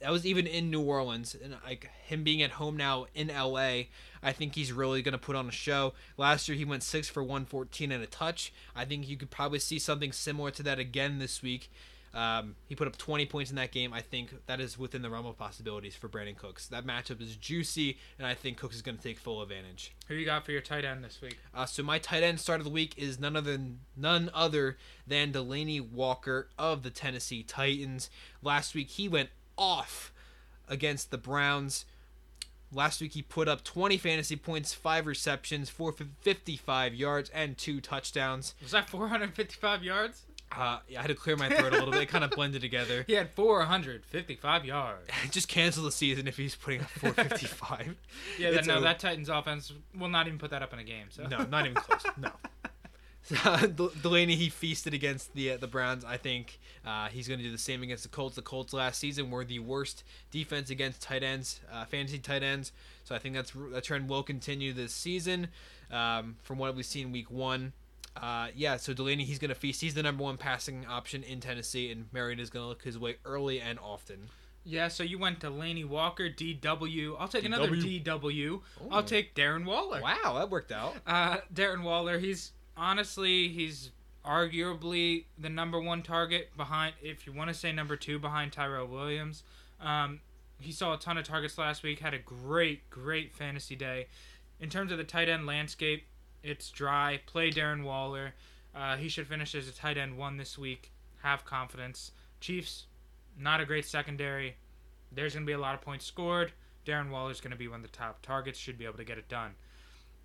That was even in New Orleans, and like him being at home now in LA, I think he's really going to put on a show. Last year he went six for 114 and a touch. I think you could probably see something similar to that again this week. Um, he put up 20 points in that game. I think that is within the realm of possibilities for Brandin Cooks. That matchup is juicy, and I think Cooks is going to take full advantage. Who you got for your tight end this week? Uh, so my tight end start of the week is none other than none other than Delanie Walker of the Tennessee Titans. Last week he went off against the Browns. Last week he put up 20 fantasy points, five receptions, 455 yards, and two touchdowns. Was that 455 yards? Uh, I had to clear my throat a little bit. It kind of blended together. He had 455 yards. Just cancel the season if he's putting up 455. Yeah, that, no, that Titans offense will not even put that up in a game. So No, not even close. No. So, Delanie he feasted against the uh, the Browns. I think uh, he's going to do the same against the Colts. The Colts last season were the worst defense against tight ends, uh, fantasy tight ends. So I think that's that trend will continue this season. Um, from what we've seen week one, uh, yeah. So Delanie he's going to feast. He's the number one passing option in Tennessee, and Mariota is going to look his way early and often. Yeah, so you went to Laney Walker, DW. I'll take another DW. DW. Oh. I'll take Darren Waller. Wow, that worked out. Uh, Darren Waller, he's honestly, he's arguably the number one target behind, if you want to say number two, behind Tyrell Williams. Um, he saw a ton of targets last week, had a great, great fantasy day. In terms of the tight end landscape, it's dry. Play Darren Waller. Uh, he should finish as a tight end one this week. Have confidence. Chiefs, not a great secondary. There's going to be a lot of points scored. Darren Waller's going to be one of the top targets. Should be able to get it done.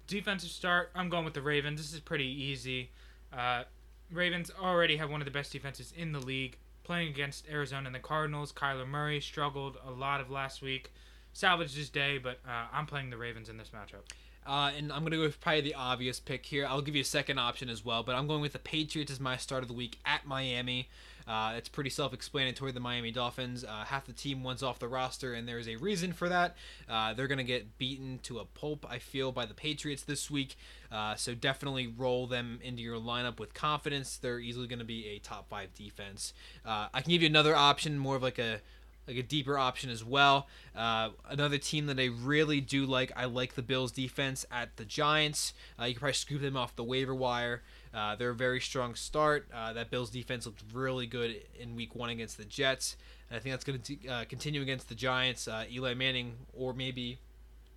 Defensive start, I'm going with the Ravens. This is pretty easy. Uh, Ravens already have one of the best defenses in the league. Playing against Arizona and the Cardinals, Kyler Murray struggled a lot of last week. Salvaged his day, but uh, I'm playing the Ravens in this matchup. Uh, and I'm going to go with probably the obvious pick here. I'll give you a second option as well, but I'm going with the Patriots as my start of the week at Miami. Uh, it's pretty self-explanatory. The Miami Dolphins, uh, half the team one's off the roster, and there is a reason for that. Uh, they're going to get beaten to a pulp, I feel, by the Patriots this week. Uh, so definitely roll them into your lineup with confidence. They're easily going to be a top five defense. Uh, I can give you another option, more of like a like a deeper option as well. Uh, another team that I really do like, I like the Bills defense at the Giants. Uh, you can probably scoop them off the waiver wire. Uh, they're a very strong start. Uh, that Bills defense looked really good in Week One against the Jets, and I think that's going to uh, continue against the Giants. Uh, Eli Manning or maybe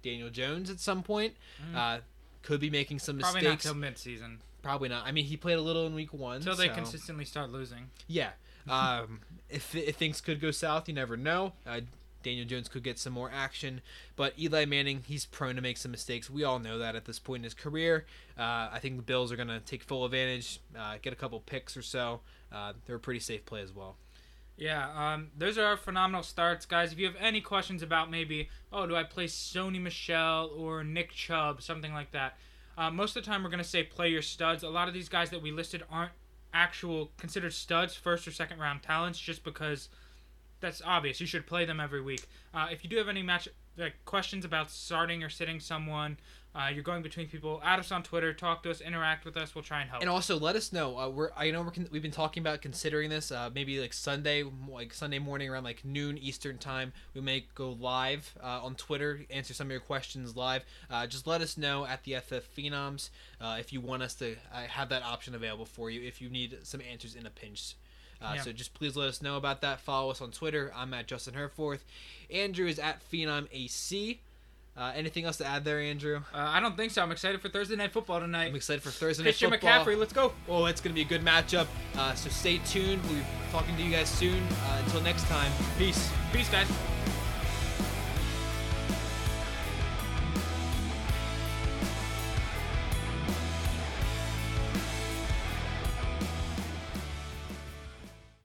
Daniel Jones at some point uh, could be making some Mm. Probably not mistakes. till midseason. Probably not. I mean, he played a little in Week One, Until they so- consistently start losing. yeah. Um, if, if things could go south, you never know. Uh, Daniel Jones could get some more action, but Eli Manning, he's prone to make some mistakes. We all know that at this point in his career. Uh, I think the Bills are going to take full advantage, uh, get a couple picks or so. Uh, they're a pretty safe play as well. Yeah, um, those are our phenomenal starts, guys. If you have any questions about maybe, oh, do I play Sony Michel or Nick Chubb, something like that, uh, most of the time we're going to say play your studs. A lot of these guys that we listed aren't actual considered studs, first or second round talents, just because that's obvious. You should play them every week. Uh, if you do have any match like questions about starting or sitting someone, uh, you're going between people. Add us on Twitter, talk to us, interact with us. We'll try and help. And also let us know. Uh, we're I know we're con- we've been talking about considering this. Uh, maybe like Sunday, like Sunday morning around like noon Eastern time, we may go live uh, on Twitter, answer some of your questions live. Uh, just let us know at the FF Phenoms uh, if you want us to uh, have that option available for you. If you need some answers in a pinch. Uh, Yeah. So just please let us know about that. Follow us on Twitter. I'm at Justin Herforth. Andrew is at Phenom AC. Uh, anything else to add there, Andrew? uh, I don't think so. I'm excited for Thursday night football tonight. I'm excited for Thursday night Christian football. McCaffrey, let's go. Oh, it's going to be a good matchup. Uh, so stay tuned. We'll be talking to you guys soon. Uh, until next time, peace. Peace, guys.